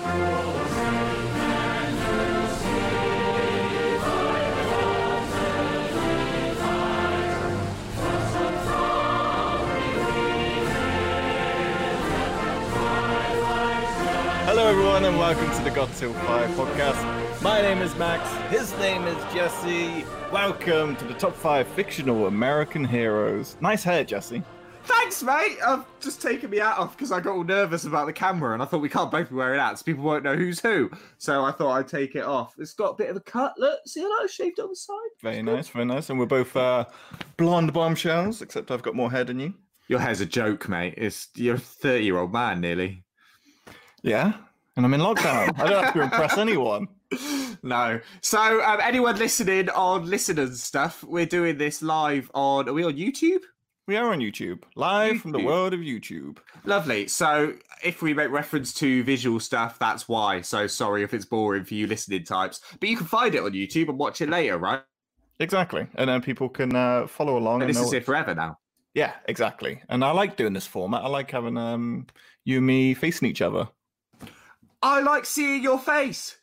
Hello, everyone, and welcome to the Got Till 5 podcast. My name is Max, his name is Jesse. Welcome to the top 5 fictional American heroes. Nice hair, Jesse. Thanks, mate. I've just taken me out off because I got all nervous about the camera and I thought we can't both be wearing hats. People won't know who's who. So I thought I'd take it off. It's got a bit of a cut. Look, see how I shaved on the side? Very nice, very nice. And we're both uh, blonde bombshells, except I've got more hair than you. Your hair's a joke, mate. It's you're a 30 year old man nearly. Yeah, and I'm in lockdown. I don't have to impress anyone. No. So um, anyone listening on listeners stuff, we're doing this live on are we on YouTube? We are on YouTube, live from the world of YouTube. Lovely. So if we make reference to visual stuff, that's why. So sorry if it's boring for you listening types. But you can find it on YouTube and watch it later, right? Exactly. And then people can uh, follow along. And and this is it forever now. Yeah, exactly. And I like doing this format. I like having um, you and me facing each other. I like seeing your face.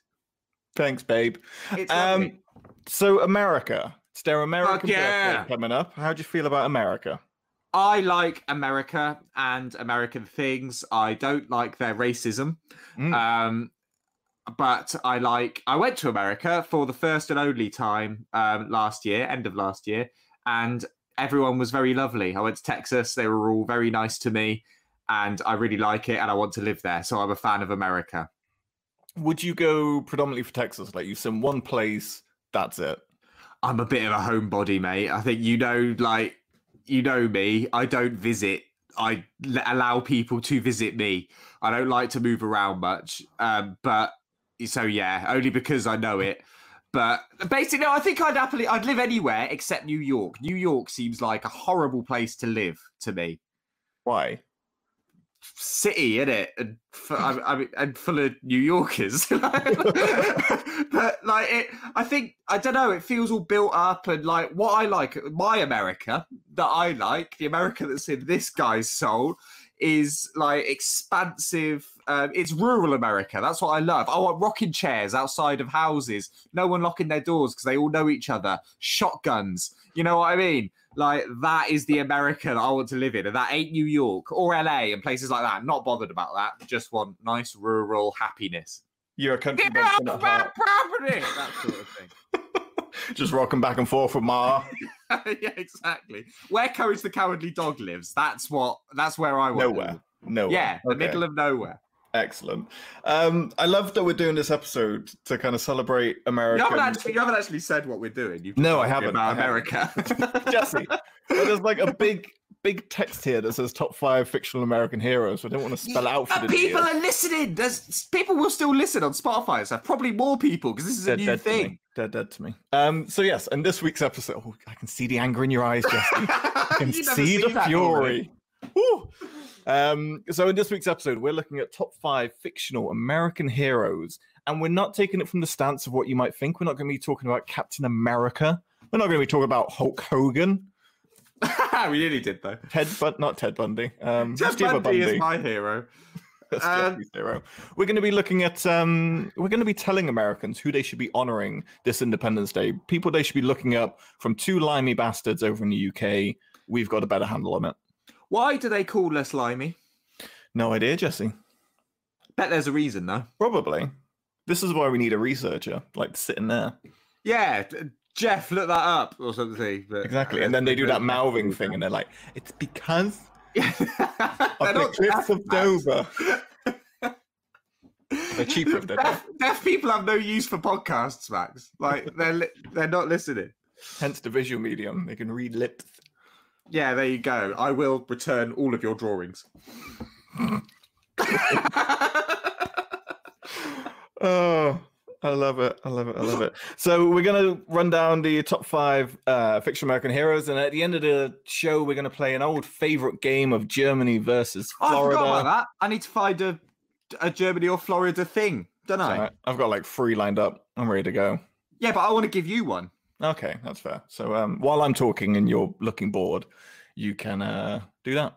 Thanks, babe. It's Um, lovely. So America, it's their American yeah. birthday coming up. How do you feel about America? I like America and American things. I don't like their racism. Mm. Um, but I like. I went to America for the first and only time um, last year, end of last year, and everyone was very lovely. I went to Texas. They were all very nice to me, and I really like it, and I want to live there. So I'm a fan of America. Would you go predominantly for Texas? Like you send one place, that's it. I'm a bit of a homebody, mate. I think you know, like you know me. I don't visit. I allow people to visit me. I don't like to move around much. Um, but so yeah, only because I know it. But basically, no, I think I'd happily I'd live anywhere except New York. New York seems like a horrible place to live to me. Why? City, in it, and f- I, I mean, and full of New Yorkers. but like it, I think I don't know. It feels all built up, and like what I like, my America that I like, the America that's in this guy's soul, is like expansive. Um, it's rural America. That's what I love. I want rocking chairs outside of houses. No one locking their doors because they all know each other. Shotguns. You know what I mean? Like that is the America that I want to live in, and that ain't New York or LA and places like that. Not bothered about that. Just want nice rural happiness. You're a country Get off my heart. property. That sort of thing. Just rocking back and forth from Ma. yeah, exactly. Where Courage the Cowardly Dog lives. That's what. That's where I want. to Nowhere. live. Nowhere. Yeah, the middle of nowhere. Excellent. Um, I love that we're doing this episode to kind of celebrate You haven't, actually, you haven't actually said what we're doing. You've No, I haven't. About I America. Jesse, there's like a big, big text here that says top five fictional American heroes. So I don't want to spell it out for the people are listening. There's people will still listen on Spotify. So probably more people because this is a new dead thing. Dead, dead to me. Um, so yes, and this week's episode, oh, I can see the anger in your eyes, Jesse. I can see the fury. Um, so in this week's episode, we're looking at top five fictional American heroes, and we're not taking it from the stance of what you might think. We're not going to be talking about Captain America. We're not going to be talking about Hulk Hogan, we nearly did though. Ted, but not Ted Bundy. Um, Ted the Bundy is my hero. Hero. We're going to be looking at. Um, we're going to be telling Americans who they should be honoring this Independence Day. People they should be looking up from two limey bastards over in the UK. We've got a better handle on it. Why do they call us Limey? No idea, Jesse. Bet there's a reason though. Probably. This is why we need a researcher, like sitting there. Yeah, Jeff, look that up or something. But Exactly. Uh, and then they do that mouthing thing, and they're like, "It's because of the cliffs of Dover." they're cheaper if they're deaf. Deaf, deaf people have no use for podcasts, Max. Like they're li- they're not listening. Hence the visual medium. They can read lips. Yeah, there you go. I will return all of your drawings. Oh, I love it. I love it. I love it. So we're gonna run down the top five uh, fictional American heroes, and at the end of the show, we're gonna play an old favorite game of Germany versus Oh, I Florida. forgot about that. I need to find a a Germany or Florida thing, don't I? Alright, I've got like three lined up. I'm ready to go. Yeah, but I want to give you one. Okay, that's fair. So um, while I'm talking and you're looking bored, you can uh, do that.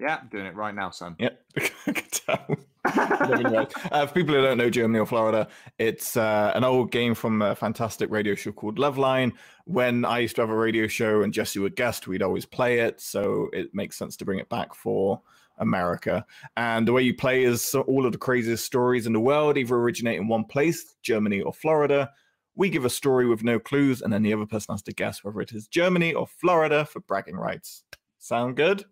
Yeah, I'm doing it right now, son. Yep, I can tell. uh, for people who don't know Germany or Florida, it's uh, an old game from a fantastic radio show called Loveline. When I used to have a radio show and Jesse would guest, we'd always play it. So it makes sense to bring it back for America. And the way you play is all of the craziest stories in the world either originate in one place, Germany or Florida. We give a story with no clues, and then the other person has to guess whether it is Germany or Florida for bragging rights. Sound good?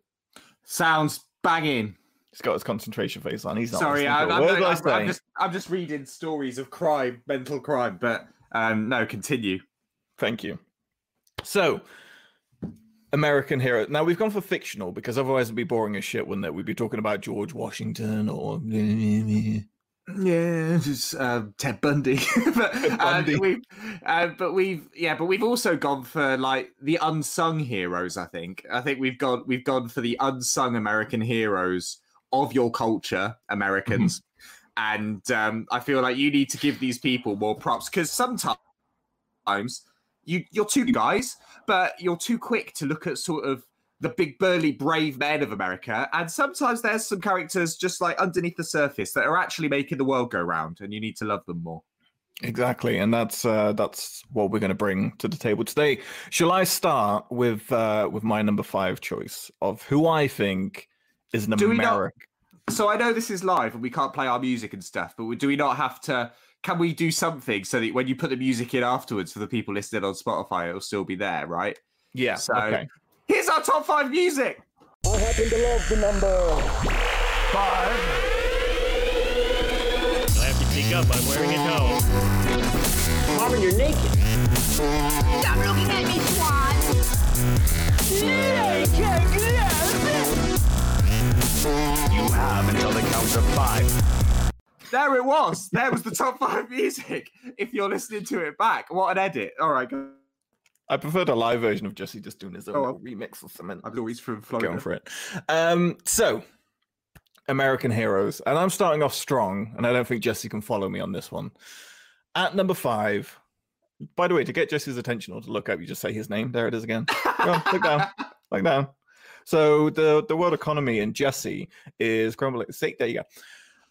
Sounds banging. He's got his concentration face on. He's not. Sorry, I, I'm, just I'm just reading stories of crime, mental crime, but um, no, continue. Thank you. So, American hero. Now we've gone for fictional because otherwise it'd be boring as shit, wouldn't it? We'd be talking about George Washington or yeah, just uh, Ted Bundy. but, Ted Bundy. Uh, we've, uh, but we've yeah, but we've also gone for like the unsung heroes. I think I think we've gone we've gone for the unsung American heroes of your culture, Americans. Mm-hmm. And um, I feel like you need to give these people more props because sometimes you you're two guys, but you're too quick to look at sort of the big burly brave men of America. And sometimes there's some characters just like underneath the surface that are actually making the world go round, and you need to love them more. Exactly, and that's uh, that's what we're going to bring to the table today. Shall I start with uh, with my number five choice of who I think is an American? So I know this is live and we can't play our music and stuff, but do we not have to? Can we do something so that when you put the music in afterwards for the people listening on Spotify, it'll still be there, right? Yeah. So okay. Here's our top five music. I happen to love the number five. I have to speak up. I'm wearing it now. Marvin, you're naked. Stop looking at me, Swan. You have until the count of five. There it was. There was the top five music. If you're listening to it back, what an edit. All right, go. I preferred a live version of Jesse just doing his own Oh, remix or something. I'm always from Florida. going for it. Um, so, American heroes, and I'm starting off strong, and I don't think Jesse can follow me on this one. At number five, by the way, to get Jesse's attention or to look up, you just say his name. There it is again. Go on, look down, look down. So the the world economy and Jesse is crumbling. See, there you go.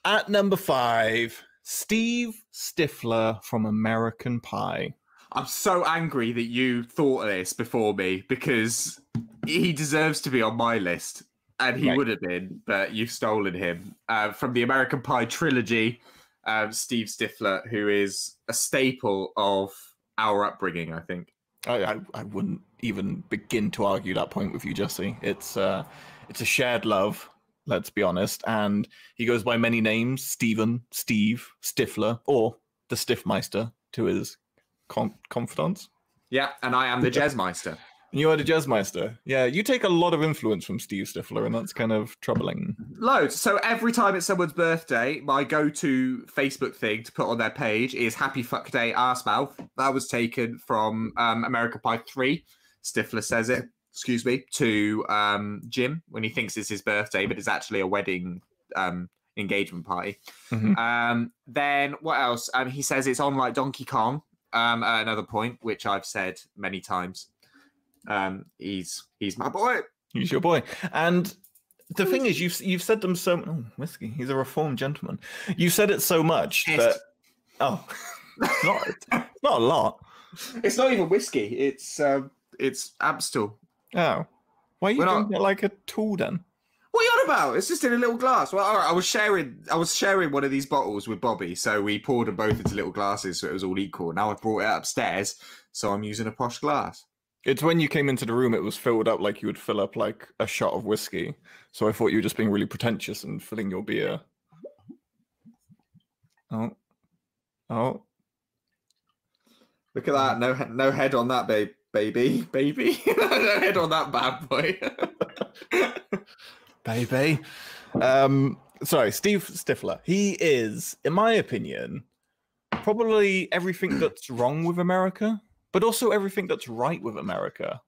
At number five, Steve Stifler from American Pie. I'm so angry that you thought of this before me because he deserves to be on my list, and he Right. would have been, but you've stolen him uh, from the American Pie trilogy. Um, Steve Stifler, who is a staple of our upbringing, I think. I, I, wouldn't even begin to argue that point with you, Jesse. It's uh, it's a shared love. Let's be honest. And he goes by many names: Stephen, Steve, Stifler, or the Stiffmeister to his con- confidants. Yeah, and I am the Jazzmeister. You are the Jazzmeister. Yeah, you take a lot of influence from Steve Stifler, and that's kind of troubling. Loads. So every time it's someone's birthday, my go-to Facebook thing to put on their page is "Happy Fuck Day, Arsemouth." That was taken from um, American Pie Three. Stifler says it. Excuse me to um, Jim when he thinks it's his birthday, but it's actually a wedding um, engagement party. Mhm. Um, then what else? Um, he says it's on like Donkey Kong. Um, at another point, which I've said many times. Um, he's he's my boy. He's your boy. And the thing is, you've you've said them so. Oh, whiskey. He's a reformed gentleman. You said it so much Yes. that. Oh, not not a lot. It's not even whiskey. It's um, it's Amstel. Oh, why are you We're not- it like a tool then? What are you on about? It's just in a little glass. Well, all right, I was sharing. I was sharing one of these bottles with Bobby, so we poured them both into little glasses, so it was all equal. Now I brought it upstairs, so I'm using a posh glass. It's when you came into the room, it was filled up like you would fill up like a shot of whiskey. So I thought you were just being really pretentious and filling your beer. Oh, oh, Look at that. No, no head on that, babe, baby, baby. no head on that bad boy. baby. Um, sorry, Steve Stifler. He is, in my opinion, probably everything that's wrong with America, but also everything that's right with America.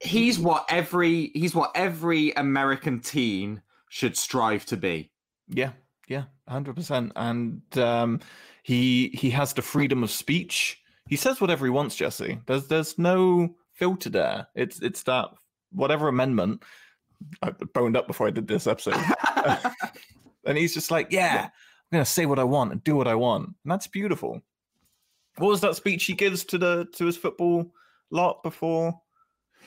he's what every he's what every American teen should strive to be. Yeah, yeah, hundred percent. And um, he he has the freedom of speech. He says whatever he wants, Jesse. There's there's no filter there. It's it's that whatever amendment. I boned up before I did this episode. and he's just like, yeah, I'm gonna say what I want and do what I want, and that's beautiful. What was that speech he gives to the to his football lot before?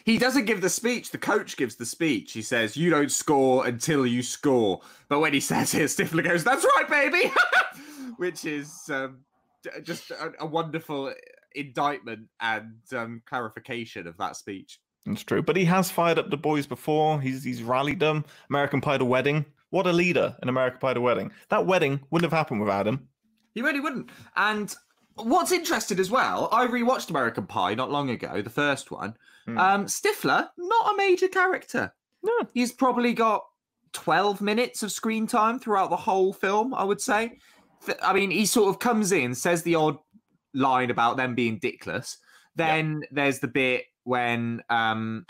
He doesn't give the speech. The coach gives the speech. He says, "You don't score until you score." But when he says it, Stifler goes, "That's right, baby," which is um, just a, a wonderful indictment and um, clarification of that speech. It's true, but he has fired up the boys before. He's he's rallied them. American Pie the wedding. What a leader in American Pie the wedding. That wedding wouldn't have happened without him. He really wouldn't. And what's interesting as well, I rewatched American Pie not long ago, the first one. Hmm. Um, Stifler, not a major character. No. He's probably got 12 minutes of screen time throughout the whole film, I would say. I mean, he sort of comes in, says the odd line about them being dickless. Then there's the bit when um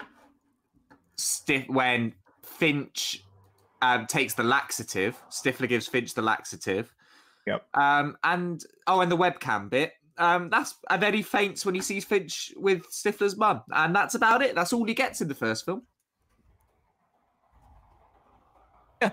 Stiff when Finch um, takes the laxative. Stifler gives Finch the laxative. Yep. Um, and oh, and the webcam bit. Um, that's and then he faints when he sees Finch with Stifler's mum, and that's about it. That's all he gets in the first film. Yeah.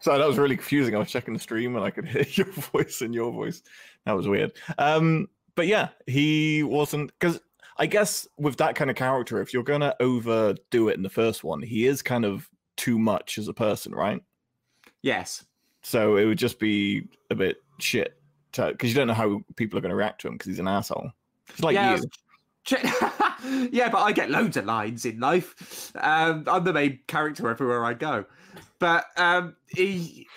So that was really confusing. I was checking the stream and I could hear your voice and your voice. That was weird. Um, but yeah, he wasn't because I guess with that kind of character, if you're gonna overdo it in the first one, he is kind of too much as a person, right? Yes. So it would just be a bit shit because you don't know how people are going to react to him because he's an asshole. It's like yeah, you. Yeah, but I get loads of lines in life. Um, I'm the main character everywhere I go. But um, he,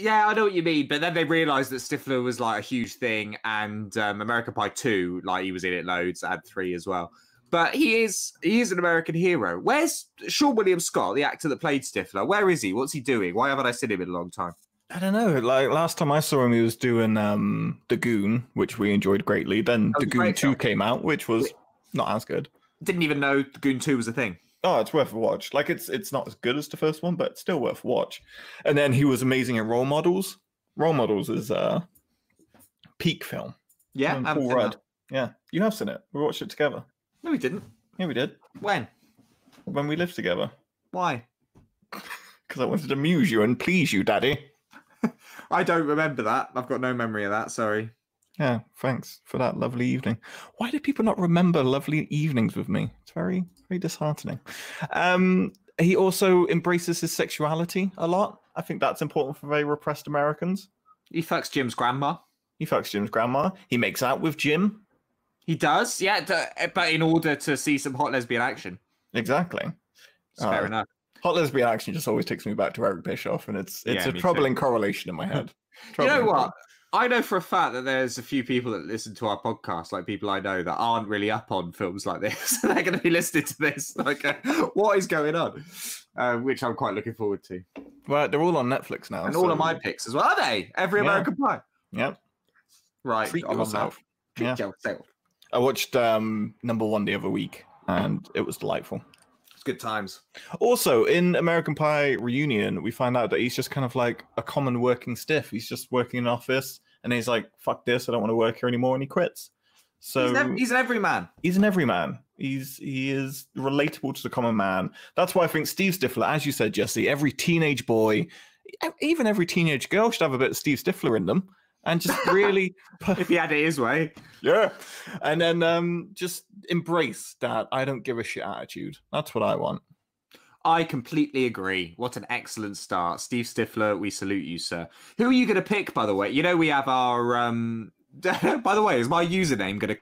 yeah, I know what you mean. But then they realised that Stifler was like a huge thing, and um, American Pie Two, like he was in it loads, and three as well. But he is he is an American hero. Where's Seann William Scott, the actor that played Stifler? Where is he? What's he doing? Why haven't I seen him in a long time? I don't know. Like last time I saw him, he was doing um the Goon, which we enjoyed greatly. Then the Goon Two came out, which was not as good. Didn't even know the Goon Two was a thing. Oh, it's worth a watch. Like it's it's not as good as the first one, but it's still worth a watch. And then he was amazing in Role Models. Role Models is uh peak film. Yeah, and Paul Rudd. that. Yeah, you have seen it. We watched it together. No, we didn't. Yeah, we did When? when we lived together. Why? Because I wanted to amuse you and please you, Daddy. I don't remember that. I've got no memory of that. Sorry. Yeah, thanks for that lovely evening. Why do people not remember lovely evenings with me? It's very, very disheartening. Um, he also embraces his sexuality a lot. I think that's important for very repressed Americans. He fucks Jim's grandma. He fucks Jim's grandma. He makes out with Jim. He does, yeah, but in order to see some hot lesbian action. Exactly. Fair Uh, enough. Hot lesbian action just always takes me back to Eric Bischoff, and it's it's Yeah, a me too. troubling correlation in my head. You know what? I know for a fact that there's a few people that listen to our podcast, like people I know that aren't really up on films like this. They're going to be listening to this, like, uh, what is going on? Uh, which I'm quite looking forward to. Well, they're all on Netflix now. And all of my picks as well. Are they? Every Yeah. American Pie. Yep. Right. Treat I'm yourself. Treat Yeah. yourself. I watched um, number one the other week, and it was delightful. It's good times. Also, in American Pie reunion, we find out that he's just kind of like a common working stiff. He's just working in an office, and he's like, "Fuck this! I don't want to work here anymore," and he quits. So he's, ev- he's an everyman. he's an everyman. He's he is relatable to the common man. That's why I think Steve Stifler, as you said, Jesse, every teenage boy, even every teenage girl should have a bit of Steve Stifler in them, and just really, If he had it his way. yeah, and then um, just embrace that I don't give a shit attitude. That's what I want. I completely agree. What an excellent start. Steve Stifler, we salute you, sir. Who are you going to pick, by the way? You know, we have our. um By the way, is my username going to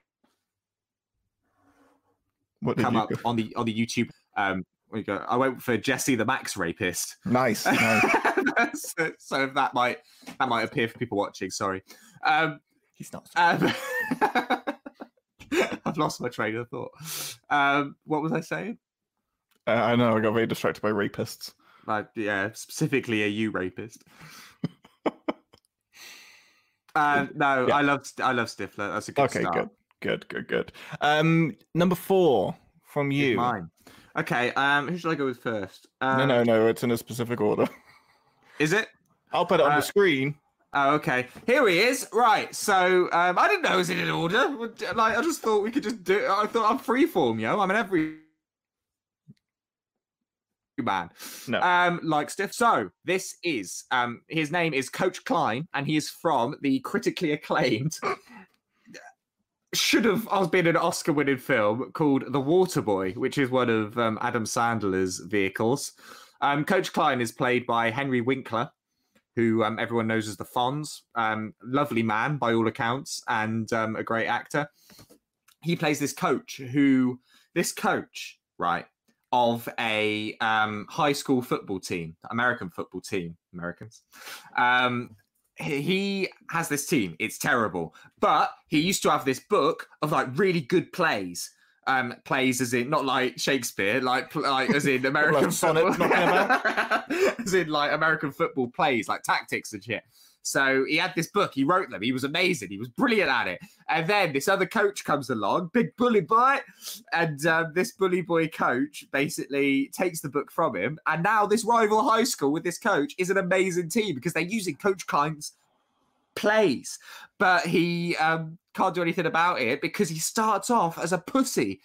come up go- on the on the YouTube? Um, we go. I went for Jesse the Max Rapist. Nice, nice. so, so that might that might appear for people watching. Sorry. Um, He's not. um, I've lost my train of thought. Um, what was I saying? Uh, I know. I got very distracted by rapists. Like, yeah, specifically a you rapist. um, no, Yeah. I love I love Stifler. That's a good Okay, start. good, good, good, good. Um, number four from He's you. Mine. Okay. Um, who should I go with first? Um, No, no, no. It's in a specific order. Is it? I'll put it on Uh, the screen. Oh, okay. Here he is. Right. So um, I didn't know it was in an order. Like I just thought we could just do. I thought I'm freeform, yo. I'm an every. man. No. Um, like Stiff. So this is um his name is Coach Klein, and he is from the critically acclaimed. Should have been an Oscar winning film called The Waterboy, which is one of um, Adam Sandler's vehicles. Um, Coach Klein is played by Henry Winkler, who um, everyone knows as the Fonz. Um, lovely man by all accounts, and um, a great actor. He plays this coach who, this coach, right, of a um, high school football team, American football team, Americans. He- has this team. It's terrible, but he used to have this book of like really good plays. Um, plays as in not like Shakespeare, like like as in American sonnets football, as in like American football plays, like tactics and shit. So he had this book. He wrote them. He was amazing. He was brilliant at it. And then this other coach comes along, big bully boy, and um, this bully boy coach basically takes the book from him. And now this rival high school with this coach is an amazing team because they're using Coach Klein's plays, but he um, can't do anything about it because he starts off as a pussy.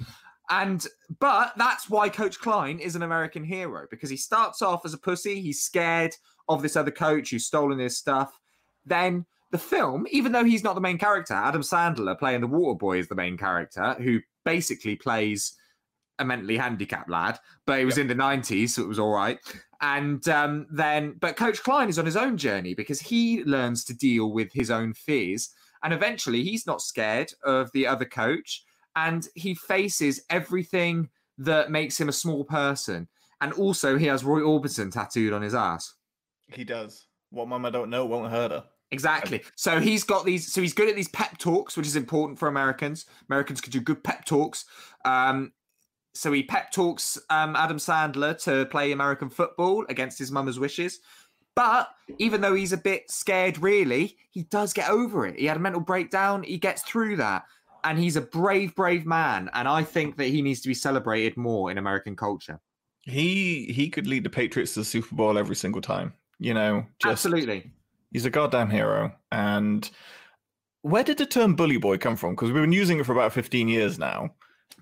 And but that's why Coach Klein is an American hero because he starts off as a pussy. He's scared of this other coach who's stolen his stuff. Then the film, even though he's not the main character, Adam Sandler playing the water boy is the main character who basically plays a mentally handicapped lad, but it was in the 90s, so it was all right. And um, then, but Coach Klein is on his own journey because he learns to deal with his own fears. And eventually, he's not scared of the other coach and he faces everything that makes him a small person. And also, he has Roy Orbison tattooed on his ass. He does. What mama don't know won't hurt her. Exactly. So he's got these. So he's good at these pep talks, which is important for Americans. Americans can do good pep talks. Um, so he pep talks um, Adam Sandler to play American football against his mama's wishes. But even though he's a bit scared, really, he does get over it. He had a mental breakdown. He gets through that. And he's a brave, brave man. And I think that he needs to be celebrated more in American culture. He he could lead the Patriots to the Super Bowl every single time. You know, just Absolutely. He's a goddamn hero. And where did the term bully boy come from? Because we've been using it for about 15 years now.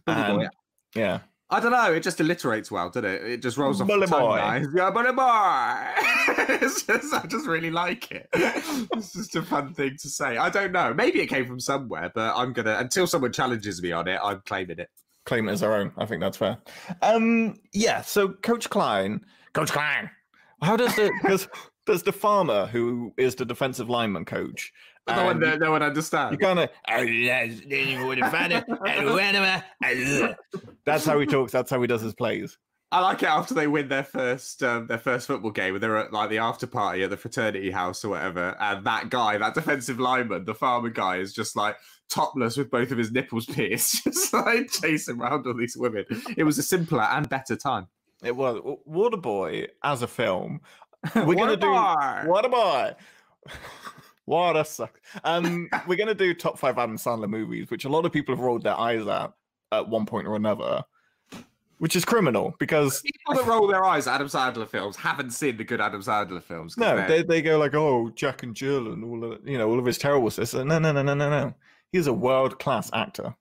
Bully boy. And- Yeah. I don't know. It just alliterates well, doesn't it? It just rolls off Bully the tongue. boy. Yeah, bully boy. just, I just really like it. It's just a fun thing to say. I don't know. Maybe it came from somewhere, but I'm gonna until someone challenges me on it. I'm claiming it. claim it as our own. I think that's fair. Um, yeah. So Coach Klein, Coach Klein. How does it? because there's the farmer who is the defensive lineman coach. No one, and no one understands. you kind of that's how he talks. That's how he does his plays. I like it after they win their first um, their first football game, and they're at like the after party at the fraternity house or whatever, and that guy, that defensive lineman, the farmer guy, is just like topless with both of his nipples pierced, just like chasing around all these women. It was a simpler and better time. It was Waterboy as a film. We're What gonna a do bar! Waterboy. Water sucks. Um, we're gonna do top five Adam Sandler movies, which a lot of people have rolled their eyes at at one point or another, which is criminal because People that roll their eyes at Adam Sandler films haven't seen the good Adam Sandler films. no, they're- they, they go like, oh, Jack and Jill and all of you know all of his terrible stuff. No, no, no, no, no, no. He's a world class actor.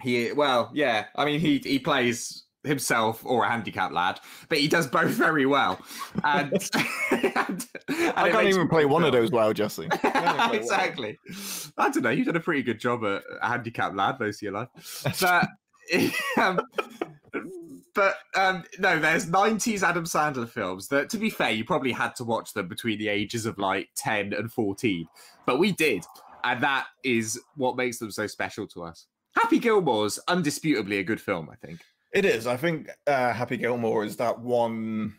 He well, yeah. I mean, he he plays himself or a handicapped lad, but he does both very well. And, and- and I can't even play one of those well, Jesse. I can't even play one. exactly. I don't know. You've done a pretty good job at a handicapped lad most of your life, but um, but um, no, there's 90s Adam Sandler films that, to be fair, you probably had to watch them between the ages of like 10 and 14, but we did, and that is what makes them so special to us. Happy Gilmore's undisputably a good film, I think. It is. I think uh, Happy Gilmore is that one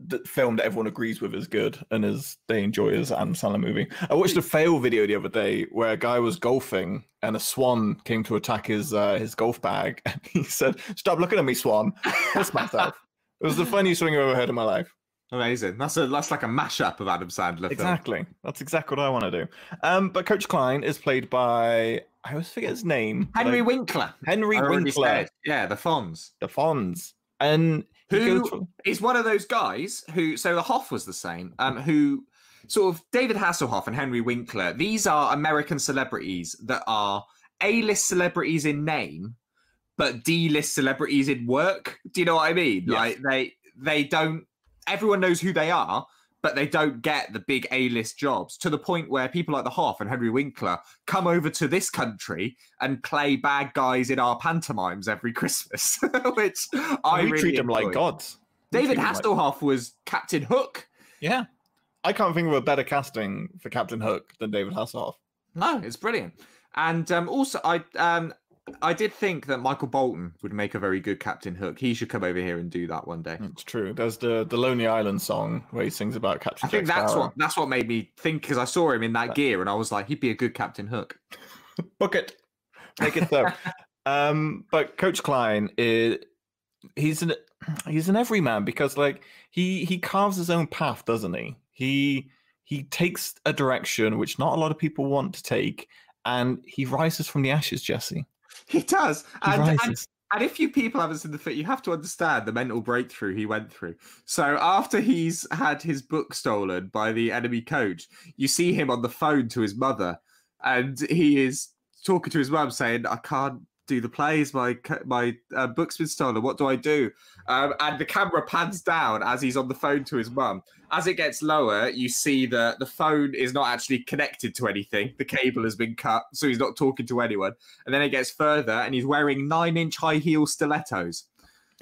that film that everyone agrees with is good and is they enjoy as an Adam Sandler movie. I watched a fail video the other day where a guy was golfing and a swan came to attack his uh, his golf bag and he said, "Stop looking at me, swan." Piss myself. It was the funniest thing I've ever heard in my life. Amazing. That's a that's like a mashup of Adam Sandler. Exactly. That's exactly what I want to do. Um, but Coach Klein is played by I always forget his name. I- Henry Winkler. Henry Winkler, said. Yeah, the Fonz. the Fonz, and Who- for- He's one of those guys who, so the Hoff was the same, um, who sort of David Hasselhoff and Henry Winkler, these are American celebrities that are A list celebrities in name, but D list celebrities in work. Do you know what I mean? Yes. Like they they don't. Everyone knows who they are, but they don't get the big A-list jobs to the point where people like the Hoff and Henry Winkler come over to this country and play bad guys in our pantomimes every Christmas, which I really treat them like gods. David 'em like- Hasselhoff was Captain Hook. yeah. I can't think of a better casting for Captain Hook than David Hasselhoff. No, it's brilliant. And um, also, I um, I did think that Michael Bolton would make a very good Captain Hook. He should come over here and do that one day. It's true. There's the the Lonely Island song where he sings about Captain I think Jack that's Sparrow. what that's what made me think because I saw him in that gear and I was like, he'd be a good Captain Hook. book it, make it so. um, but Coach Klein is he's an he's an everyman because like he he carves his own path, doesn't he? He he takes a direction which not a lot of people want to take, and he rises from the ashes. Jesse, He does. And, and, and if you people haven't seen the fit, you have to understand the mental breakthrough he went through. So after he's had his book stolen by the enemy coach, you see him on the phone to his mother, and he is talking to his mum saying, "I can't." Do the plays? My my uh, book's been stolen. What do I do? Um, and the camera pans down as he's on the phone to his mum. As it gets lower, you see that the phone is not actually connected to anything. The cable has been cut, so he's not talking to anyone. And then it gets further, and he's wearing nine-inch high heel stilettos.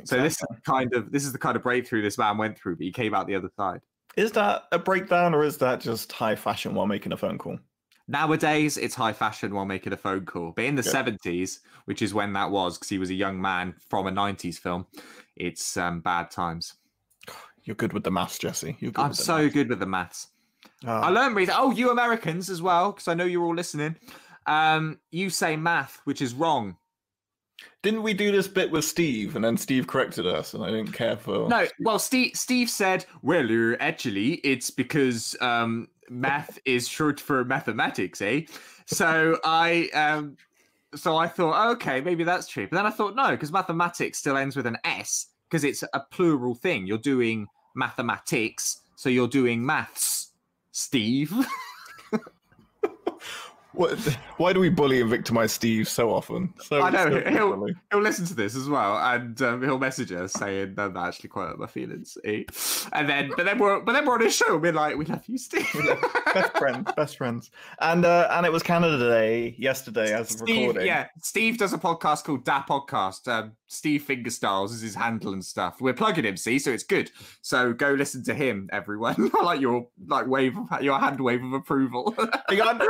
So this is kind of this is the kind of breakthrough this man went through, but he came out the other side. Is that a breakdown or is that just high fashion while making a phone call? Nowadays, it's high fashion while making a phone call. But in the Good. seventies, which is when that was, because he was a young man from a nineties film, it's um, bad times. You're good with the maths, Jesse. You're good I'm so maths. good with the maths. Ah. I learned reading. Oh, you Americans as well, because I know you're all listening. Um, you say math, which is wrong. Didn't we do this bit with Steve and then Steve corrected us and I didn't care for No, well, Steve Steve said, well, actually, it's because um, math is short for mathematics, eh? So I um, so I thought, okay, maybe that's true. But then I thought, no, because mathematics still ends with an S because it's a plural thing. You're doing mathematics, so you're doing maths, Steve. What, why do we bully and victimize Steve so often? So I know, so he'll- bully. he'll listen to this as well, and um, he'll message us saying, "No, that actually quite hurt my feelings." eh?" And then, but then we're but then we're on his show, we're like, "We love you, Steve." best friends, best friends. And uh, and it was Canada Day yesterday as of Steve, recording. yeah, Steve does a podcast called Da Podcast. Um, Steve Fingerstyles is his handle and stuff. We're plugging him, see, so it's good. So go listen to him, everyone. I like your like wave, of, your hand wave of approval. Big on,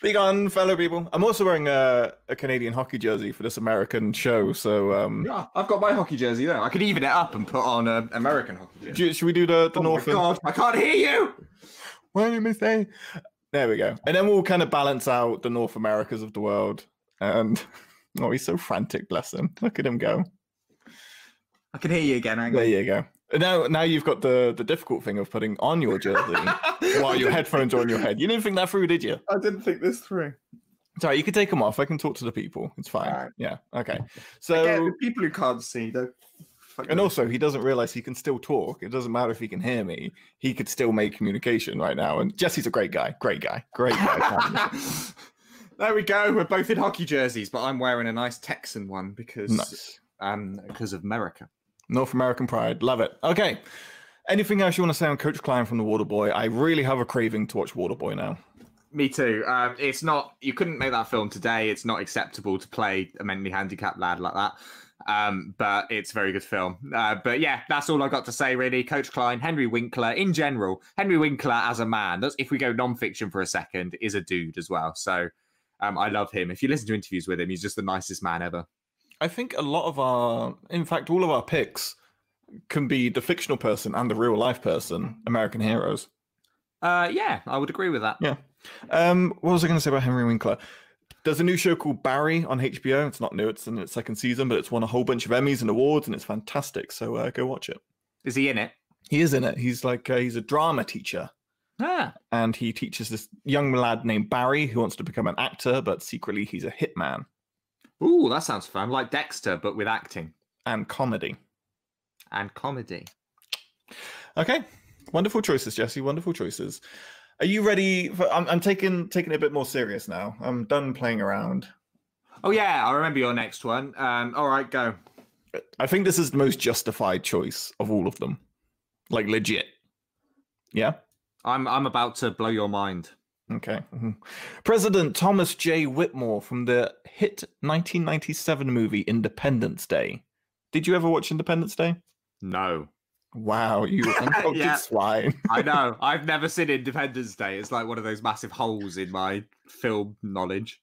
big on, fellow people. I'm also wearing a, a Canadian hockey jersey for this American show. So um, yeah, I've got my hockey jersey there. I could even it up and put on an American hockey jersey. do- should we do the the Oh North? and- god, I can't hear you. What did I say? There we go. And then we'll kind of balance out the North Americas of the world. And oh, he's so frantic, bless him. Look at him go. I can hear you again. Hang There on. you go. Now, now you've got the the difficult thing of putting on your jersey while your headphones are on your head. You didn't think that through, did you? I didn't think this through. Sorry, you can take them off. I can talk to the people. It's fine. Alright. Yeah. Okay. Again, So, the people who can't see, don't. and also, he doesn't realize he can still talk. It doesn't matter if he can hear me. He could still make communication right now. And Jesse's a great guy. Great guy. Great guy. there we go. We're both in hockey jerseys, but I'm wearing a nice Texan one because nice. um because of America. North American pride. Love it. Okay. Anything else you want to say on Coach Klein from the Waterboy? I really have a craving to watch Waterboy now. Me too. Um, it's not. You couldn't make that film today. It's not acceptable to play a mentally handicapped lad like that. Um, but it's a very good film. Uh, but yeah, that's all I got to say really. Coach Klein, Henry Winkler in general. Henry Winkler as a man. That's if we go non-fiction for a second, is a dude as well. So um, I love him. If you listen to interviews with him, he's just the nicest man ever. I think a lot of our, in fact, all of our picks can be the fictional person and the real life person, American heroes. Uh, yeah, I would agree with that. Yeah. Um, what was I going to say about Henry Winkler? There's a new show called Barry on HBO. It's not new; it's in its second season, but it's won a whole bunch of Emmys and awards, and it's fantastic. So uh, go watch it. Is he in it? He is in it. He's like uh, he's a drama teacher, Ah, and he teaches this young lad named Barry who wants to become an actor, but secretly he's a hitman ooh, that sounds fun. Like Dexter, but with acting and comedy. and comedy. Okay, wonderful choices, Jesse. Wonderful choices. Are you ready? For, I'm, I'm taking taking it a bit more serious now. I'm done playing around. Oh yeah, I remember your next one. Um, all right, go. I think this is the most justified choice of all of them. Like legit. Yeah. I'm I'm about to blow your mind. Okay. mhm. President Thomas J. Whitmore from the hit 1997 movie Independence Day. Did you ever watch Independence Day? No. Wow, you uncultured Yeah. swine. I know. I've never seen Independence Day. It's like one of those massive holes in my film knowledge.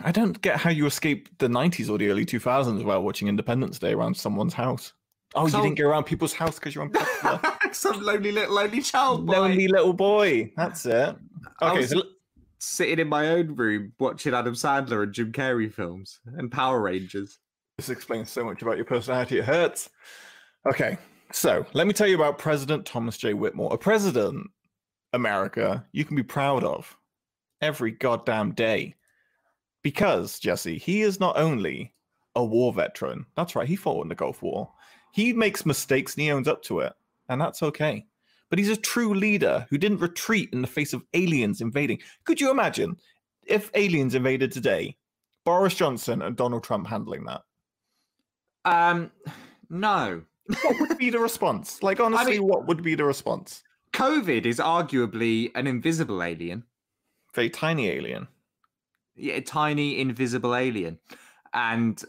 I don't get how you escaped the 90s or the early 2000s while watching Independence Day around someone's house. Oh, you didn't go around people's house because you're on Popular. Some lonely little lonely child boy Lonely little boy. That's it. I Okay, was- so sitting in my own room watching Adam Sandler and Jim Carrey films and Power Rangers. This explains so much about your personality. It hurts. Okay, so let me tell you about President Thomas J. Whitmore, a president, America, you can be proud of every goddamn day. Because, Jesse, he is not only a war veteran, that's right, he fought in the Gulf War. He makes mistakes and he owns up to it, and that's okay. But he's a true leader who didn't retreat in the face of aliens invading. Could you imagine if aliens invaded today? Boris Johnson and Donald Trump handling that. Um, no. what would be the response? Like, honestly, mean- what would be the response? COVID is arguably an invisible alien. Very tiny alien. Yeah, a tiny invisible alien. And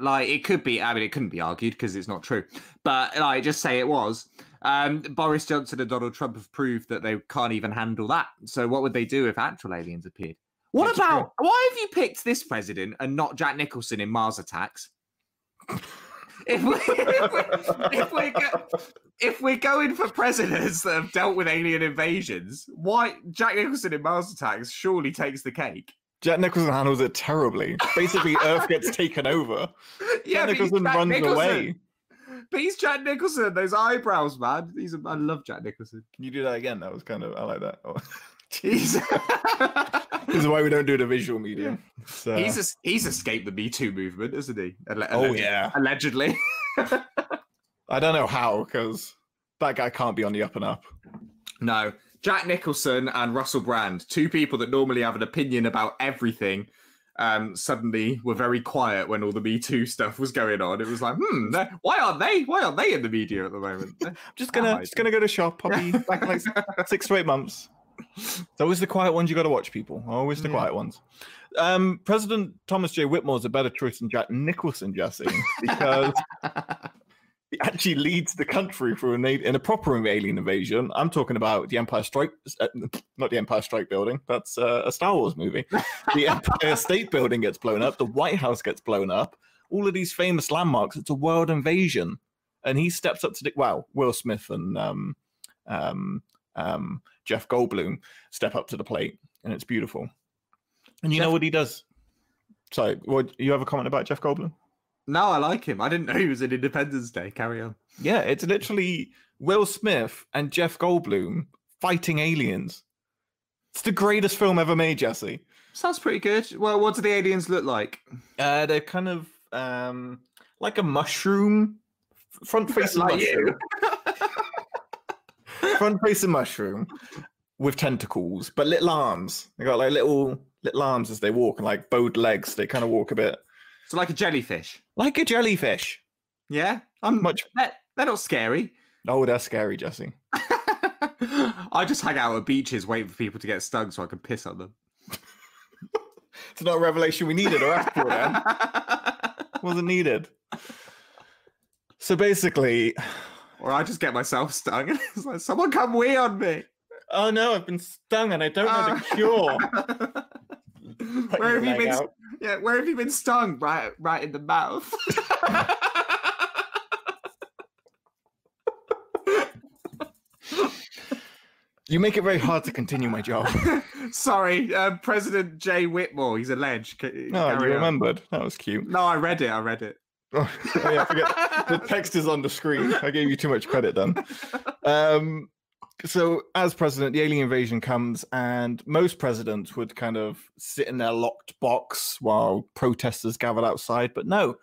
like it could be, I mean, it couldn't be argued because it's not true. But like just say it was. Um, Boris Johnson and Donald Trump have proved that they can't even handle that. So what would they do if actual aliens appeared? What about why have you picked this president and not Jack Nicholson in Mars Attacks? if, we, if, we, if, we're go, if we're going for presidents that have dealt with alien invasions, why Jack Nicholson in Mars Attacks surely takes the cake? Jack Nicholson handles it terribly. Basically, Earth gets taken over. Yeah, Jack Nicholson Jack runs Nicholson. away. But he's Jack Nicholson. Those eyebrows, man. He's a, I love Jack Nicholson. Can you do that again? That was kind of, I like that. Oh. He's this is why we don't do the visual medium. So. Uh, he's es- he's escaped the Me Too movement, isn't he? Oh, yeah. allegedly. I don't know how, because that guy can't be on the up and up. No, Jack Nicholson and Russell Brand, two people that normally have an opinion about everything, um, suddenly were very quiet when all the Me Too stuff was going on. It was like, hmm, why aren't they? Why aren't they in the media at the moment? Just gonna, just gonna go to shop. I'll be back in like six to eight months. It's always the quiet ones you got to watch, people. Always the Yeah. quiet ones. Um, President Thomas J. Whitmore is a better choice than Jack Nicholson, Jesse, because actually leads the country through an, a- in a proper alien invasion. I'm talking about the Empire Strike, uh, not the Empire Strike Building. That's uh, a Star Wars movie. The Empire State Building gets blown up. The White House gets blown up. All of these famous landmarks. It's a world invasion, and he steps up to the wow. Will Smith and um, um, um, Jeff Goldblum step up to the plate, and it's beautiful. And you know what he does? Sorry, what you have a comment about Jeff Goldblum? No, I like him. I didn't know he was in Independence Day. Carry on. Yeah, it's literally Will Smith and Jeff Goldblum fighting aliens. It's the greatest film ever made, Jesse. Sounds pretty good. Well, what do the aliens look like? Uh, they're kind of um, like a mushroom, front facing Like mushroom, front facing mushroom with tentacles, but little arms. They got like little little arms as they walk and like bowed legs. They kind of walk a bit So like a jellyfish. Like a jellyfish. Yeah, I'm Much. They're, they're not scary. Oh, they're scary, Jesse. I just hang out at beaches waiting for people to get stung so I can piss on them. It's not a revelation we needed or asked for. Wasn't needed. So basically, or I just get myself stung. it's like, someone come wee on me. oh no, I've been stung and I don't know the Ah. cure. where have you been? out. Yeah, where have you been stung? Right, right in the mouth. You make it very hard to continue my job. Sorry, uh, President Jay Whitmore. He's alleged. C- No, carry you on. remembered. That was cute. No, I read it. I read it. Oh, yeah, forget. the text is on the screen. I gave you too much credit then. Um, so, as president, the alien invasion comes, and most presidents would kind of sit in their locked box while protesters gathered outside. But no,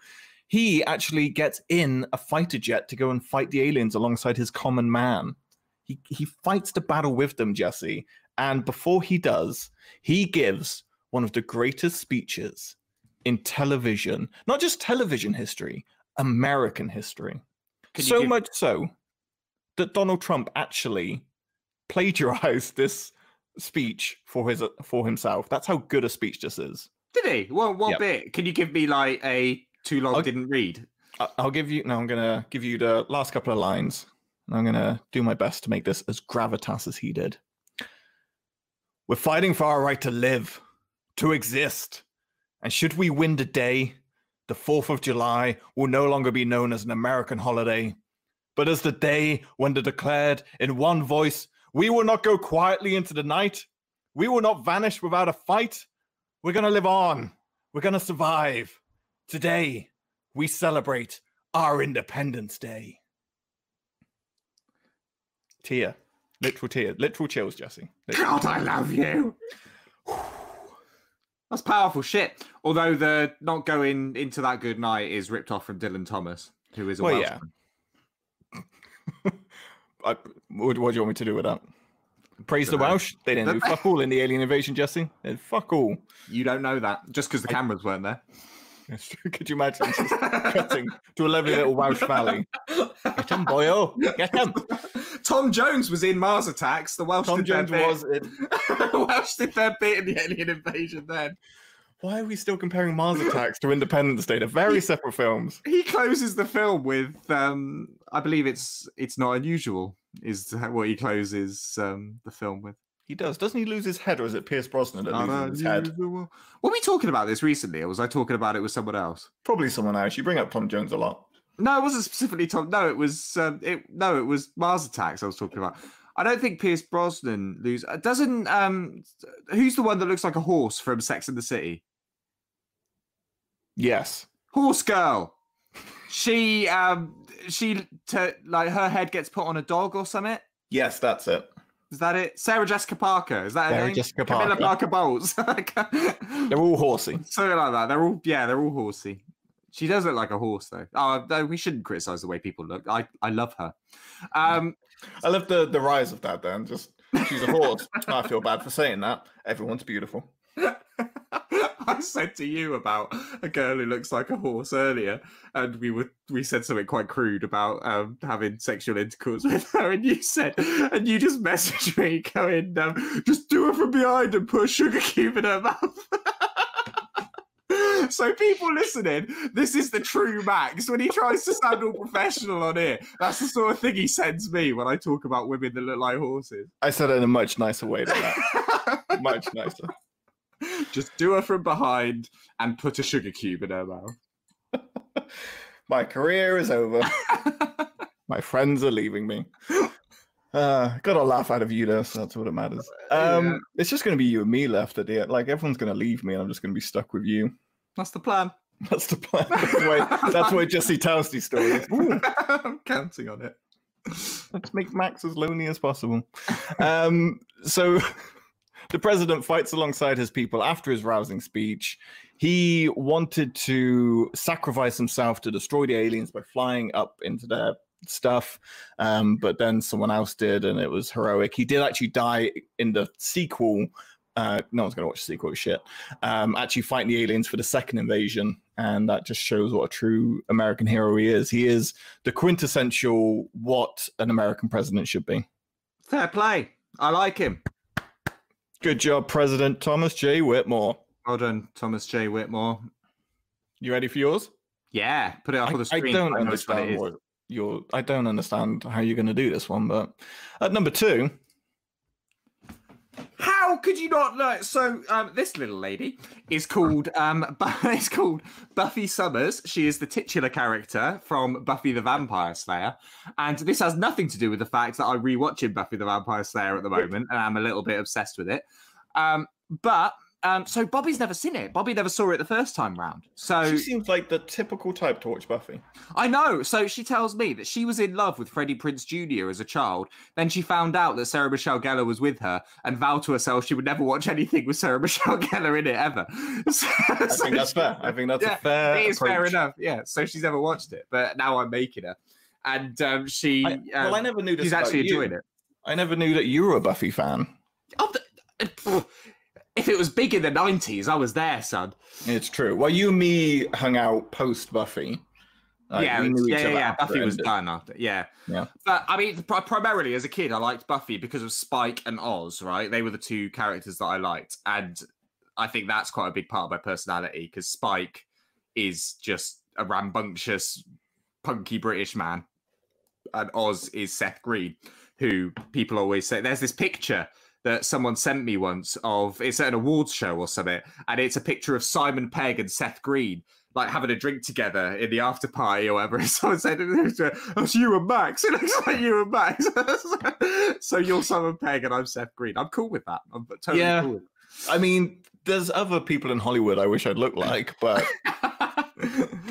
he actually gets in a fighter jet to go and fight the aliens alongside his common man. He, he fights the battle with them, Jesse. And before he does, he gives one of the greatest speeches in television, not just television history, American history. Can so give- much so that Donald Trump actually plagiarized this speech for his for himself. That's how good a speech this is. Did he? Well, what Yep. bit? Can you give me like a too long I'll- didn't read? I'll give you now. I'm gonna give you the last couple of lines. And I'm gonna do my best to make this as gravitas as he did. We're fighting for our right to live, to exist, and should we win the day, the Fourth of July will no longer be known as an American holiday, but as the day when they declared in one voice, "We will not go quietly into the night. We will not vanish without a fight. We're gonna live on. We're gonna survive. Today." we celebrate our Independence Day. Tear. Literal tear. Literal chills, Jesse. Literal- God, I love you. That's powerful shit. Although the not going into that good night is ripped off from Dylan Thomas, who is a Well, yeah. I, what, what do you want me to do with that? Praise the Welsh. They didn't do fuck all in the alien invasion, Jesse. They did fuck all. You don't know that just because the cameras weren't there. It's true. Could you imagine just cutting to a lovely little Welsh valley? Get him, boyo. Oh, get him. Tom Jones was in Mars Attacks. The Welsh Tom did their Jones was in. the Welsh did their bit in the alien invasion. Then Why are we still comparing Mars Attacks to Independence Day? They're very separate films. he closes the film with, um, I believe it's it's not unusual. Is what he closes um, the film with. He does. Doesn't he lose his head, or is it Pierce Brosnan that loses his head? Were we talking about this recently, or was I talking about it with someone else? Probably someone else. You bring up Tom Jones a lot. No, it wasn't specifically Tom. No, it was um, it. No, it was Mars Attacks. I was talking about. I don't think Pierce Brosnan lose. uh, Doesn't um, who's the one that looks like a horse from Sex and the City? Yes. Horse girl. She um, she t- like her head gets put on a dog or something. Yes, that's it. Is that it? Sarah Jessica Parker. Is that her Sarah name? Jessica Camilla Parker. Parker Bowles. They're all horsey. Something like that. They're all yeah, they're all horsey. She does look like a horse though. Oh no, we shouldn't criticize the way people look. I I love her. Um, I love the the rise of that. Then just she's a horse. I feel bad for saying that. Everyone's beautiful. I said to you about a girl who looks like a horse earlier, and we were we said something quite crude about um, having sexual intercourse with her, and you said, and you just messaged me going, um, just do it from behind and put a sugar cube in her mouth. So people listening, this is the true Max when he tries to sound all professional on here. That's the sort of thing he sends me when I talk about women that look like horses. I said it in a much nicer way than that. much nicer. Just do her from behind and put a sugar cube in her mouth. My career is over. My friends are leaving me. Uh, got a laugh out of you there, so that's what it matters. Um, Yeah. It's just going to be you and me left at the end. Like everyone's going to leave me, and I'm just going to be stuck with you. That's the plan. That's the plan. That's the way, that's the Jesse tells these stories. I'm counting on it. let's make Max as lonely as possible. Um, so the president fights alongside his people after his rousing speech. He wanted to sacrifice himself to destroy the aliens by flying up into their stuff, um, but then someone else did, and it was heroic. He did actually die in the sequel. Uh, no one's gonna watch the sequel. Shit. Um, actually, fighting the aliens for the second invasion, and that just shows what a true American hero he is. He is the quintessential what an American president should be. Fair play. I like him. Good job, President Thomas J. Whitmore. Well done, Thomas J. Whitmore. You ready for yours? Yeah, put it up I, on the screen. I don't what understand is. what you're. I don't understand how you're going to do this one, but at number two, How could you not know? So um, this little lady is called um, called Buffy Summers. She is the titular character from Buffy the Vampire Slayer, and this has nothing to do with the fact that I'm rewatching Buffy the Vampire Slayer at the moment, and I'm a little bit obsessed with it. Um, but um, so Bobby's never seen it. Bobby never saw it the first time round. So she seems like the typical type to watch Buffy. I know. So she tells me that she was in love with Freddie Prinze Jr. as a child. Then she found out that Sarah Michelle Gellar was with her and vowed to herself she would never watch anything with Sarah Michelle Gellar in it ever. So, I think that's fair. I think that's Yeah, a fair. It is fair enough. Yeah. So she's never watched it, but now I'm making her. And um, she, I, well, I um, never knew this. she's about actually you. enjoying it. I never knew that you were a Buffy fan. Oh, the- if it was big in the 90s, I was there, son. It's true. Well, you and me hung out post Buffy, Like, yeah, we knew each yeah, yeah, yeah. Buffy was done after. Yeah. Yeah. But I mean, pri- primarily as a kid, I liked Buffy because of Spike and Oz, right? They were the two characters that I liked. And I think that's quite a big part of my personality because Spike is just a rambunctious, punky British man. And Oz is Seth Green, who people always say there's this picture that someone sent me once of it's at an awards show or something, and it's a picture of Simon Pegg and Seth Green like having a drink together in the after party or whatever. And someone said, "Oh, it's you and Max." It looks like you and Max. so you're Simon Pegg and I'm Seth Green. I'm cool with that. I'm totally Yeah. cool. I mean, there's other people in Hollywood I wish I'd look like, but.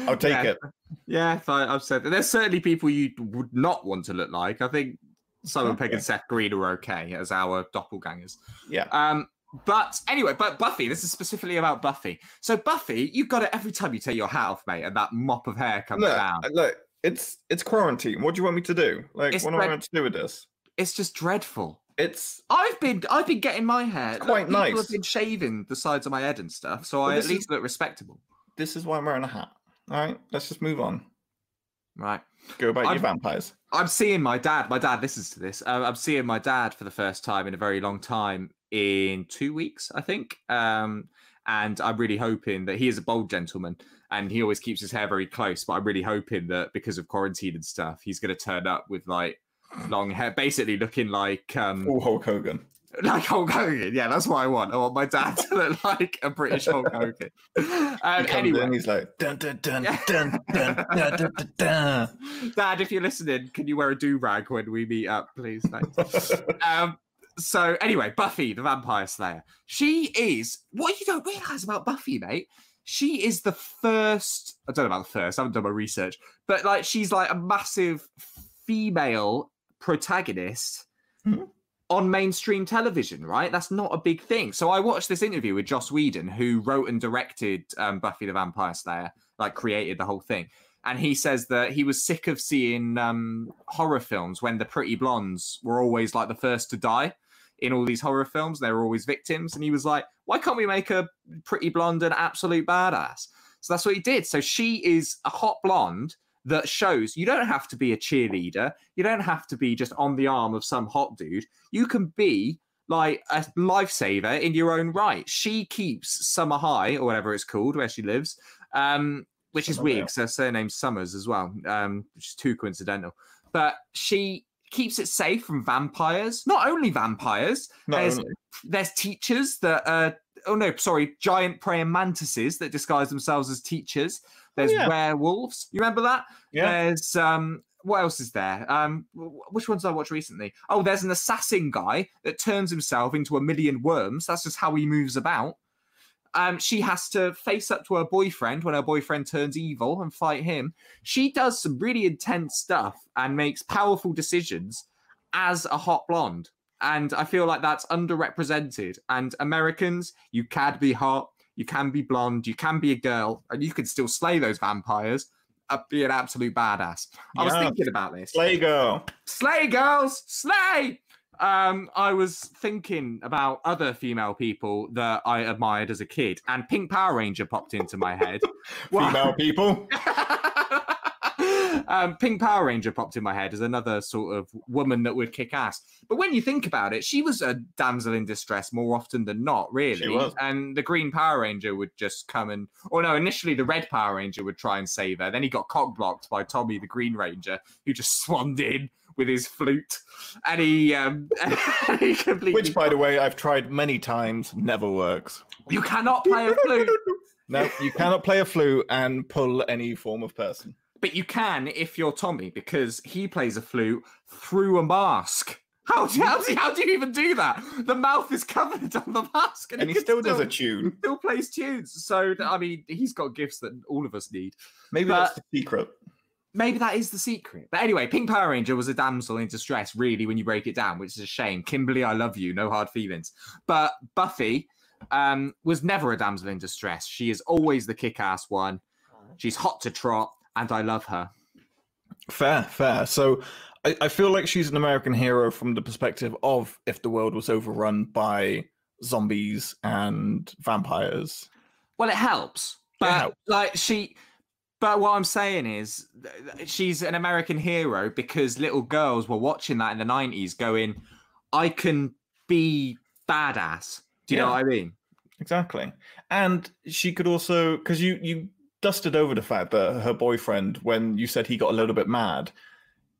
I'll take yeah. it. Yeah, I've said there's certainly people you would not want to look like. I think Simon Pegg and Seth Green are okay as our doppelgangers. Yeah. Um, but anyway, but Buffy, this is specifically about Buffy. So Buffy, you've got it every time you take your hat off, mate, and that mop of hair comes Look, down. look, it's it's quarantine. What do you want me to do? Like, It's what am I meant to do with this? It's just dreadful. It's I've been I've been getting my hair. Quite nice. have been shaving the sides of my head and stuff, so Well, I at this is- least look respectable. this is why I'm wearing a hat. All right, let's just move on. Right. Go about your I'm- vampires. I'm seeing my dad. My dad listens to this. Um, I'm seeing my dad for the first time in a very long time in two weeks, I think. Um, and I'm really hoping that he is a bold gentleman and he always keeps his hair very close. But I'm really hoping that because of quarantine and stuff, he's going to turn up with like long hair, basically looking like um, Full Hulk Hogan. like Hulk Hogan. Yeah, that's what I want. I want my dad to look like a British Hulk Hogan. And He anyway, in, he's like dun dun dun dun dun dun dun dun. dun. Dad, if you're listening, can you wear a do rag when we meet up, please? Thanks. um, so anyway, Buffy the Vampire Slayer. She is what you don't realize about Buffy, mate. She is the first. I don't know about the first. I haven't done my research, but like she's like a massive female protagonist Mhm. On mainstream television. Right? That's not a big thing. So I watched this interview with Joss Whedon, who wrote and directed um, Buffy the Vampire Slayer, like created the whole thing and he says that he was sick of seeing um, horror films when the pretty blondes were always like the first to die in all these horror films. They were always victims, and he was like, "Why can't we make a pretty blonde an absolute badass?" So that's what he did. So she is a hot blonde that shows you don't have to be a cheerleader. You don't have to be just on the arm of some hot dude. You can be like a lifesaver in your own right. She keeps Summer High or whatever it's called where she lives. Um, which is weird because her surname's Summers as well, um, which is too coincidental. But she keeps it safe from vampires. Not only vampires, Not there's only. there's teachers that uh oh no, sorry, giant praying mantises that disguise themselves as teachers. There's yeah. werewolves. You remember that? Yeah. There's um what else is there? Um which ones did I watch recently? Oh, there's an assassin guy that turns himself into a million worms. That's just how he moves about. Um, she has to face up to her boyfriend when her boyfriend turns evil and fight him. She does some really intense stuff and makes powerful decisions as a hot blonde. And I feel like that's underrepresented. And Americans, you can be hot, you can be blonde, you can be a girl, and you can still slay those vampires. Uh, be an absolute badass. I was thinking about this. Slay girl. Slay girls, slay. Um, I was thinking about other female people that I admired as a kid, and Pink Power Ranger popped into my head. Female people. um, Pink Power Ranger popped in my head as another sort of woman that would kick ass. But when you think about it, she was a damsel in distress more often than not, really. was. And the Green Power Ranger would just come and, or no, initially the Red Power Ranger would try and save her. Then he got cock blocked by Tommy the Green Ranger, who just swanned in with his flute, and he, um, he completely. Which, by the way, I've tried many times, never works. you cannot play a flute. No, you cannot play a flute and pull any form of person. But you can if you're Tommy because he plays a flute through a mask. How do, how, do, how do you even do that? The mouth is covered on the mask, and, And he can still does a he tune. still plays tunes. So I mean, he's got gifts that all of us need. Maybe But- that's the secret. Maybe that is the secret. But anyway, Pink Power Ranger was a damsel in distress, really, when you break it down, which is a shame. Kimberly, I love you, no hard feelings. But Buffy um, was never a damsel in distress. She is always the kick ass one. She's hot to trot, and I love her. Fair, fair. So I, I feel like she's an American hero from the perspective of if the world was overrun by zombies and vampires. Well, it helps, but helps. like she, But what I'm saying is, she's an American hero because little girls were watching that in the 90s going, I can be badass. Do you know what I mean? Exactly. And she could also because you you dusted over the fact that her boyfriend, when you said he got a little bit mad,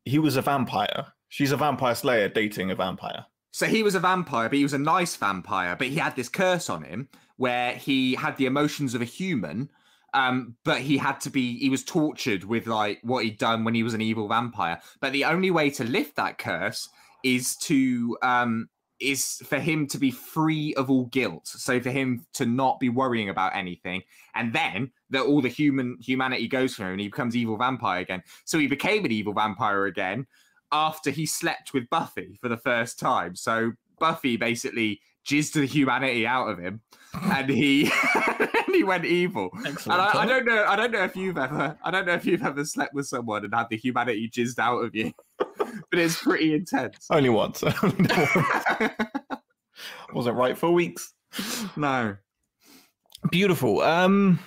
he was a vampire. She's a vampire slayer dating a vampire. So he was a vampire, but he was a nice vampire, but he had this curse on him where he had the emotions of a human. Um, but he had to be he was tortured with like what he'd done when he was an evil vampire. But the only way to lift that curse is to um is for him to be free of all guilt. So for him to not be worrying about anything, and then that all the human humanity goes for him and he becomes evil vampire again. So he became an evil vampire again after he slept with Buffy for the first time. So Buffy basically jizzed the humanity out of him, and he and he went evil. Excellent. And I, I don't know. I don't know if you've ever. I don't know if you've ever slept with someone and had the humanity jizzed out of you, but it's pretty intense. Only once. Only once. Wasn't right for weeks. no, Beautiful. Um,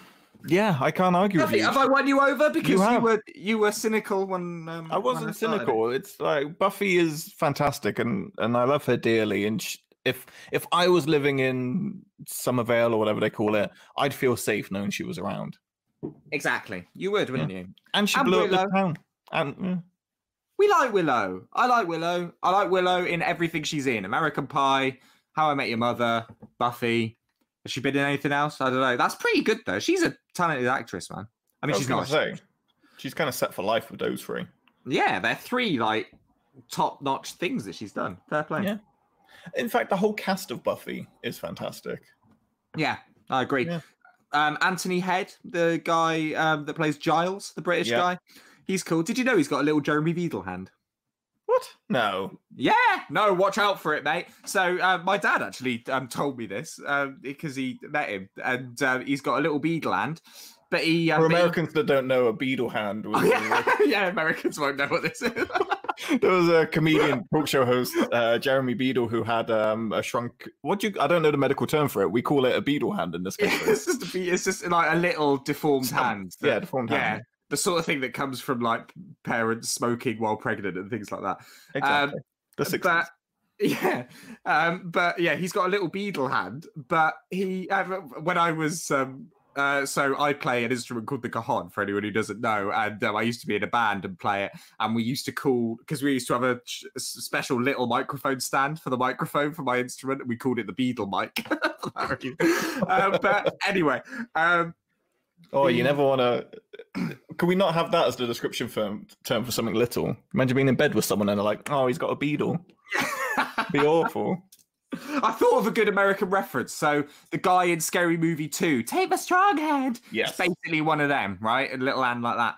yeah, I can't argue with you. have I won you over because you, have. were you were cynical when um, I wasn't started? cynical. It's like Buffy is fantastic, and and I love her dearly. And sh- if if I was living in Somervale or whatever they call it, I'd feel safe knowing she was around. Exactly, you would, wouldn't you? And she And blew up the town. And mm, We like Willow. I like Willow. I like Willow in everything she's in. American Pie, How I Met Your Mother, Buffy. Has she been in anything else? I don't know. That's pretty good though. She's a talented actress, man. I mean, I she's not. say she's kind of set for life with those three. Yeah, they're three like top-notch things that she's done. Fair play. Yeah. In fact, the whole cast of Buffy is fantastic. Yeah, I agree. Yeah. Um, Anthony Head, the guy um, that plays Giles, the British guy, he's cool. Did you know he's got a little Jeremy Beadle hand? What? No. Yeah, no, watch out for it, mate. So uh, my dad actually um, told me this um, because he met him, and uh, he's got a little beadle hand. But he, um, For but he- Americans that don't know, a beadle hand was Oh, yeah, yeah, Americans won't know what this is. there was a comedian talk show host, uh, Jeremy Beadle, who had um, a shrunk. What do you? I don't know the medical term for it. We call it a beadle hand in this country. it's just a it's just like a little deformed Stump. hand. yeah, that- deformed yeah, hand. The sort of thing that comes from like parents smoking while pregnant and things like that. Exactly. the 60s. but yeah um but yeah he's got a little beadle hand but he uh, when i was um uh, so I play an instrument called the cajon for anyone who doesn't know, and um, I used to be in a band and play it. And we used to call because we used to have a ch- s- special little microphone stand for the microphone for my instrument, and we called it the beadle mic. um, but anyway, um, oh, you never want to. Can we not have that as the description for, term for something little? Imagine being in bed with someone and they're like, "Oh, he's got a beadle." Be awful. I thought of a good American reference. So the guy in Scary Movie 2, take my strong hand. Yes. It's basically one of them, right? A little hand like that.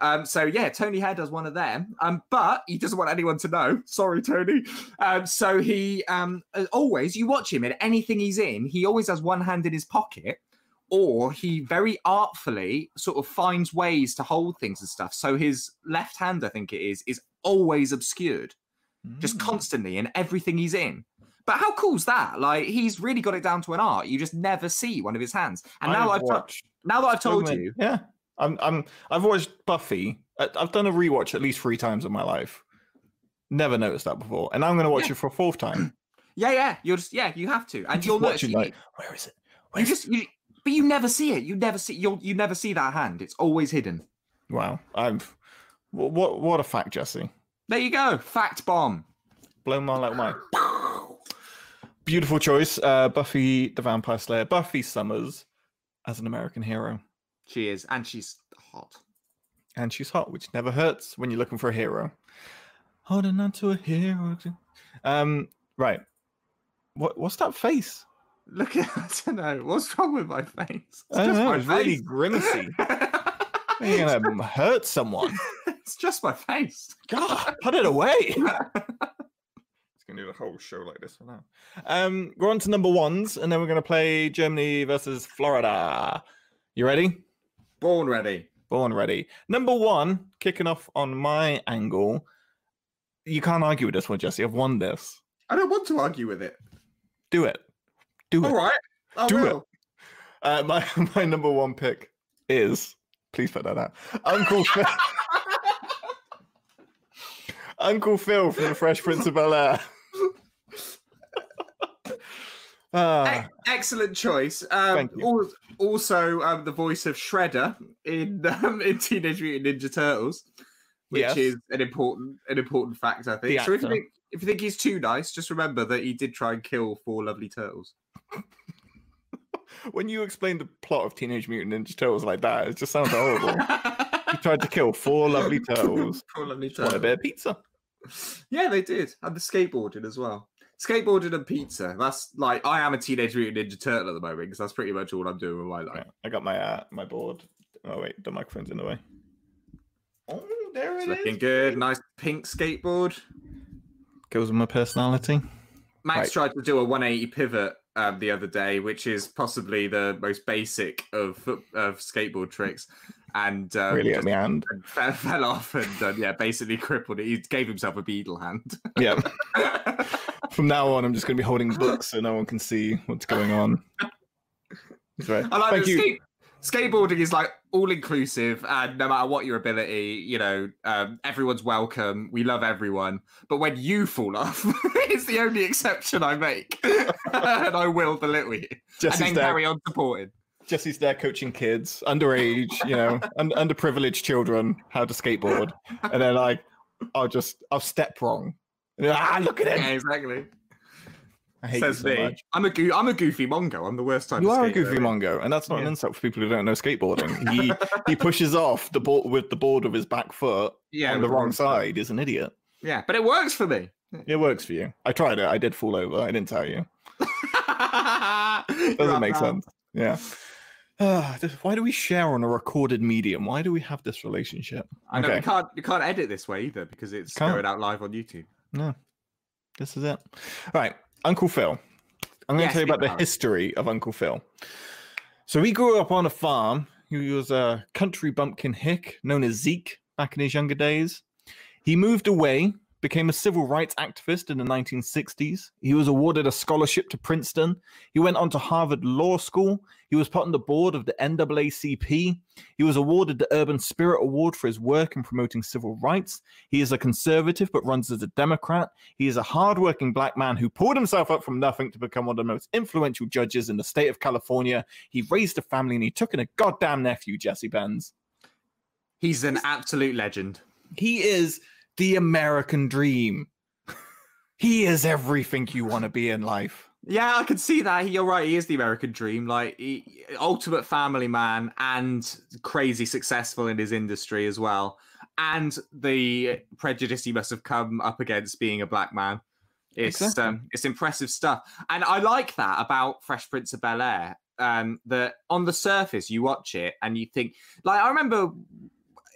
Um, so yeah, Tony Head does one of them, um, but he doesn't want anyone to know. Sorry, Tony. Um, so he um, uh, always, you watch him in anything he's in, he always has one hand in his pocket, or he very artfully sort of finds ways to hold things and stuff. So his left hand, I think it is, is always obscured just Mm. constantly in everything he's in. But how cool's that? Like he's really got it down to an art. You just never see one of his hands. And now I've, watched now that I've told you, Yeah, I'm. I'm. I've watched Buffy. I- I've done a rewatch at least three times in my life. Never noticed that before, and I'm going to watch Yeah. it for a fourth time. yeah, yeah, you're just yeah, you have to, and you'll notice watching you, like, where is it? you Where is just you, but you never see it. You never see you'll you never see that hand. It's always hidden. Wow, I'm. What, what? What a fact, Jesse. There you go, fact bomb. Blow my like my. Beautiful choice, uh, Buffy the Vampire Slayer, Buffy Summers, as an American hero, She is, and she's hot. and she's hot, which never hurts when you're looking for a hero. Holding on to a hero. Um, right. What? What's that face? Look at I don't know what's wrong with my face. It's I just know. my It's really face. grimacy. You're gonna hurt someone. it's just my face. God, put it away. It's gonna do the whole show like this for now. Um, we're on to number ones, and then we're gonna play Germany versus Florida. You ready? Born ready. Born ready. Number one, kicking off on my angle. You can't argue with this one, Jesse. I've won this. I don't want to argue with it. Do it. Do it. All right. I Do it. Uh, my my number one pick is Please put that out. Uncle Phil. Uncle Phil from the Fresh Prince of Bel Air. Ah, excellent choice. Um, Thank you. al- Also, um, the voice of Shredder in um, in Teenage Mutant Ninja Turtles, which Yes. is an important an important fact, I think. The so if you think if you think he's too nice, just remember that he did try and kill four lovely turtles. when you explain the plot of Teenage Mutant Ninja Turtles like that, it just sounds horrible. he tried to kill four lovely turtles. four lovely want a bit of pizza. Yeah, they did, and the skateboarding as well. Skateboarding and pizza. That's like I am a Teenage Mutant Ninja Turtle at the moment because that's pretty much all I'm doing with my life. Right, I got my uh, my board. Oh wait, the microphone's in the way. Oh, there It's it looking is. good. Nice pink skateboard. Goes with my personality. Max Right. tried to do a 180 pivot um, the other day, which is possibly the most basic of foot- of skateboard tricks, and um, really at the end fell, fell off and uh, yeah, basically crippled it. He gave himself a beadle hand. Yeah. From now on, I'm just going to be holding books so no one can see what's going on. That's right. I like Thank you. skate- skateboarding is like all inclusive, and no matter what your ability, you know, um, everyone's welcome. We love everyone, but when you fall off, it's the only exception I make, and I will belittle you, and Jesse's then there, carry on supporting. Jesse's there coaching kids, underage, you know, un- underprivileged children how to skateboard, and then like, I'll just I'll step wrong. Ah, look at Yeah, it! exactly. I hate Says you so me. much. I'm a goo- I'm a goofy mongo. I'm the worst type. You of are a goofy mongo, and that's not an insult for people who don't know skateboarding. He he pushes off the board with the board with his back foot Yeah, on the wrong side. Is an idiot. Yeah, but it works for me. It works for you. I tried it. I did fall over. I didn't tell you. Doesn't make sense. Yeah. Ah, why do we share on a recorded medium? Why do we have this relationship? I know Okay. you can't you can't edit this way either because it's Can't. going out live on YouTube. No, this is it. All right, Uncle Phil. I'm going Yes, to tell you about the history of Uncle Phil. So he grew up on a farm. He was a country bumpkin hick known as Zeke back in his younger days. He moved away, became a civil rights activist in the 1960s. He was awarded a scholarship to Princeton. He went on to Harvard Law School. He was put on the board of the NAACP. He was awarded the Urban Spirit Award for his work in promoting civil rights. He is a conservative but runs as a Democrat. He is a hardworking black man who pulled himself up from nothing to become one of the most influential judges in the state of California. He raised a family and he took in a goddamn nephew, Jesse Benz. He's an absolute legend. He is the American dream. he is everything you want to be in life. Yeah, I can see that. You're right. He is the American dream. Like he, ultimate family man and crazy successful in his industry as well. And the prejudice he must have come up against being a black man. It's Exactly. um, it's impressive stuff. And I like that about Fresh Prince of Bel Air. Um, that on the surface you watch it and you think like I remember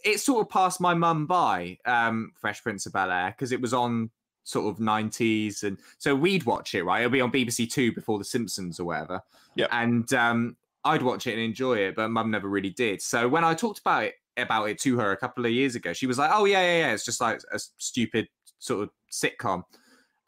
it sort of passed my mum by, um, Fresh Prince of Bel Air, because it was on sort of 90s and so we'd watch it right it'll be on bbc two before the simpsons or whatever Yep. and um i'd watch it and enjoy it but mum never really did so when i talked about it about it to her a couple of years ago she was like oh yeah yeah yeah it's just like a stupid sort of sitcom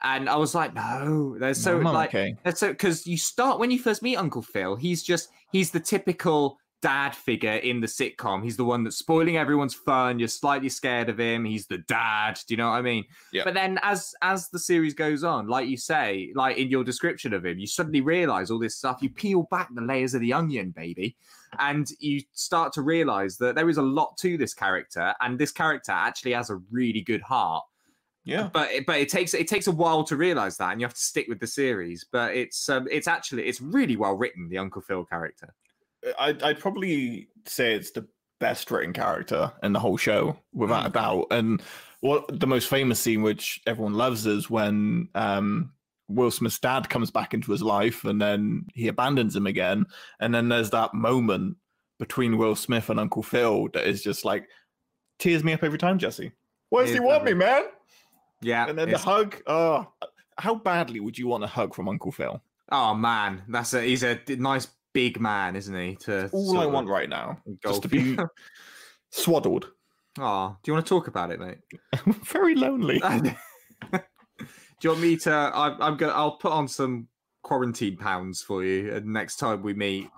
and i was like no there's so not like okay. that's so because you start when you first meet Uncle Phil, he's just he's the typical dad figure in the sitcom. He's the one that's spoiling everyone's fun. You're slightly scared of him. He's the dad. Do you know what I mean? Yeah. But then as as the series goes on, like you say, like in your description of him, you suddenly realize all this stuff. You peel back the layers of the onion, baby, and you start to realize that there is a lot to this character, and this character actually has a really good heart Yeah. but it, but it takes it takes a while to realize that, and you have to stick with the series. But it's um, it's actually it's really well written. The Uncle Phil character. I'd, I'd probably say it's the best written character in the whole show, without a doubt. And what the most famous scene, which everyone loves, is when um, Will Smith's dad comes back into his life and then he abandons him again. And then there's that moment between Will Smith and Uncle Phil that is just like tears me up every time, Jesse. Why does he want me, man? Yeah. And then the hug. Oh, how badly would you want a hug from Uncle Phil? oh man, that's a he's a nice big man, isn't he? To All I want right now, just to be swaddled. Oh, do you want to talk about it, mate? I'm Very lonely. do you want me to? I, I'm going. I'll put on some quarantine pounds for you, and next time we meet,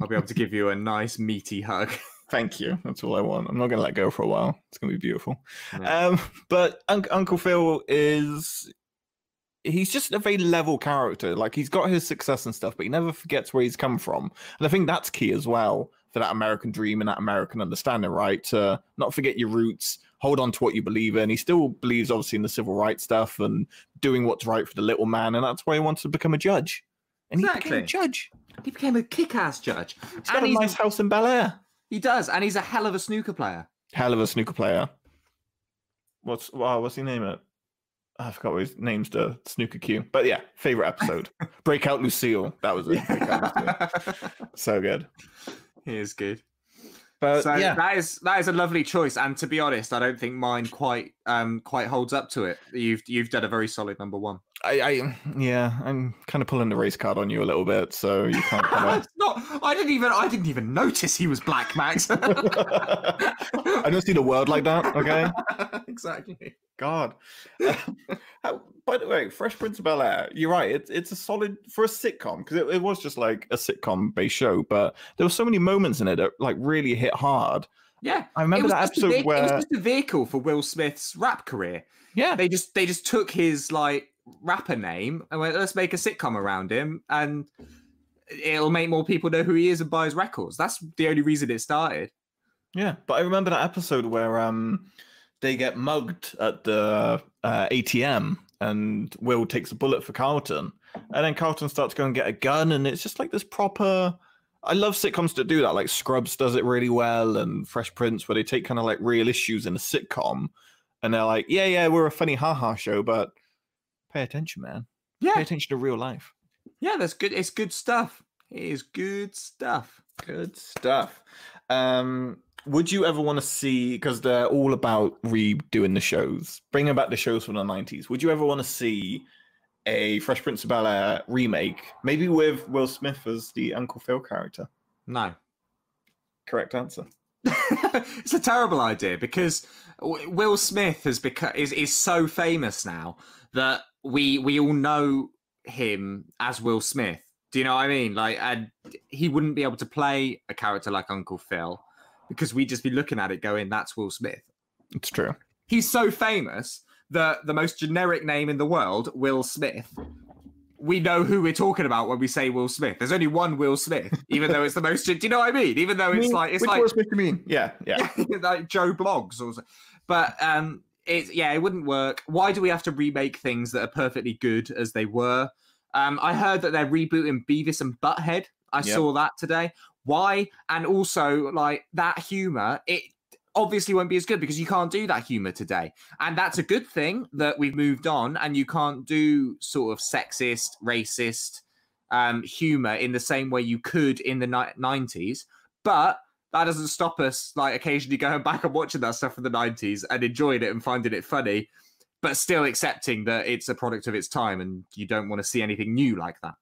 I'll be able to give you a nice meaty hug. Thank you. That's all I want. I'm not going to let go for a while. It's going to be beautiful. Yeah. Um, but Un- Uncle Phil is. He's just a very level character. Like he's got his success and stuff, but he never forgets where he's come from. And I think that's key as well for that American dream and that American understanding, right? To not forget your roots, hold on to what you believe in. He still believes, obviously, in the civil rights stuff and doing what's right for the little man, and that's why he wants to become a judge. And he became a Exactly. judge. He became a kick-ass judge. He's got And a nice house in Bel Air. He does, and he's a hell of a snooker player. Hell of a snooker player. What's wow? What's he name it? I forgot what his name's the snooker cue. But yeah, favorite episode. Breakout Lucille. That was it. Lucille. So good. he is good. But so yeah, that is that is a lovely choice, and to be honest, I don't think mine quite um quite holds up to it. You've you've done a very solid number one. I, I yeah, I'm kind of pulling the race card on you a little bit, so you can't. Kind It's not. I didn't even. I didn't even notice he was black, Max. I don't see the world like that. Okay. exactly. God. Uh, by the way, Fresh Prince of Bel Air, you're right. It's it's a solid for a sitcom because it, it was just like a sitcom based show, but there were so many moments in it that like really hit hard. Yeah, I remember that episode vehicle- where it was just a vehicle for Will Smith's rap career. yeah, They just they just took his like rapper name and went, let's make a sitcom around him, and it'll make more people know who he is and buy his records. That's the only reason it started. yeah. But I remember that episode where um they get mugged at the uh, ATM and Will takes a bullet for Carlton, and then Carlton starts going get a gun, and it's just like this proper. I love sitcoms that do that. Like Scrubs does it really well, and Fresh Prince, where they take kind of like real issues in a sitcom, and they're like, "Yeah, yeah, we're a funny haha show, but pay attention, man. Yeah. Pay attention to real life." yeah, that's good. It's good stuff. It is good stuff. Good stuff. Um, would you ever want to see because they're all about redoing the shows, bringing back the shows from the nineties? Would you ever want to see a Fresh Prince of Bel Air remake, maybe with Will Smith as the Uncle Phil character? No. Correct answer. it's a terrible idea because Will Smith has become is, is so famous now that we we all know him as Will Smith. Do you know what I mean? Like, and he wouldn't be able to play a character like Uncle Phil because we'd just be looking at it going, "That's Will Smith." It's true. He's so famous that the most generic name in the world, Will Smith. We know who we're talking about when we say Will Smith. There's only one Will Smith, even though it's the most. Do you know what I mean? Even though it's like it's Which like Will Smith you mean? Yeah, yeah. like Joe Bloggs or so- but um it yeah, it wouldn't work. Why do we have to remake things that are perfectly good as they were? Um I heard that they're rebooting Beavis and Butthead. I Yep. saw that today. Why? And also like that humor, it obviously won't be as good because you can't do that humor today. And that's a good thing that we've moved on and you can't do sort of sexist, racist um humor in the same way you could in the ni- 90s. But that doesn't stop us like occasionally going back and watching that stuff from the 90s and enjoying it and finding it funny but still accepting that it's a product of its time and you don't want to see anything new like that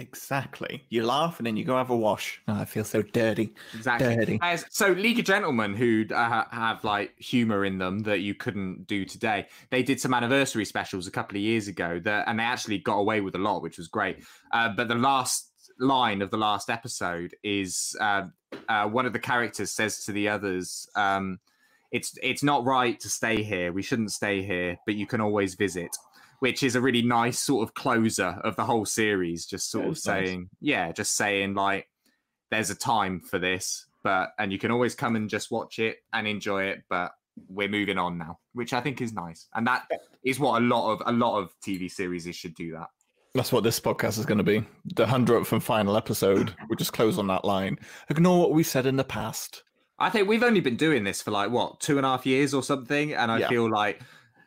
Exactly. You laugh and then you go have a wash. Oh, I feel so dirty. exactly Dirty. As- so league of gentlemen who uh, have like humor in them that you couldn't do today they did some anniversary specials a couple of years ago that and they actually got away with a lot which was great uh, but the last line of the last episode is uh, uh, one of the characters says to the others um, it's it's not right to stay here. We shouldn't stay here but you can always visit which is a really nice sort of closer of the whole series just sort of is nice. saying yeah just saying like there's a time for this but and you can always come and just watch it and enjoy it but we're moving on now which i think is nice. And that is what a lot of a lot of tv series should do that That's what this podcast is going to be. The hundredth and final episode. We'll just close on that line. Ignore what we said in the past. i think we've only been doing this for like what two and a half years or something and i Yeah. feel like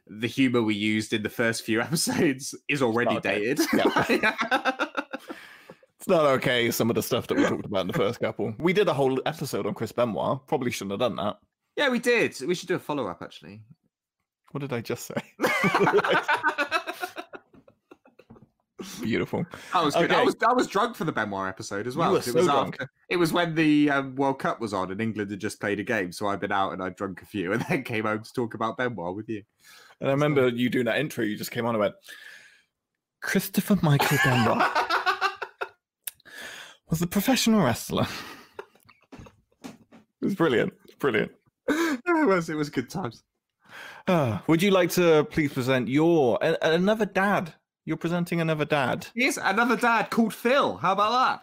the humor we used in the first few episodes is already okay. dated It's not okay. Some of the stuff that we talked about in the first couple. We did a whole episode on Chris Benoit. Probably shouldn't have done that. yeah we did we should do a follow-up actually What did I just say? Beautiful. That was good. I was I was drunk for the Benoit episode as well. it so was drunk. after it was when the um, World Cup was on and England had just played a game, so I'd been out and I'd drunk a few, and then came home to talk about Benoit with you. And I remember you doing that intro. You just came on and went, Christopher Michael Benoit was a professional wrestler it was brilliant. Brilliant. it was. It was good times. Ah, would you like to please present your a- another dad? You're presenting another dad. Yes, another dad called Phil. How about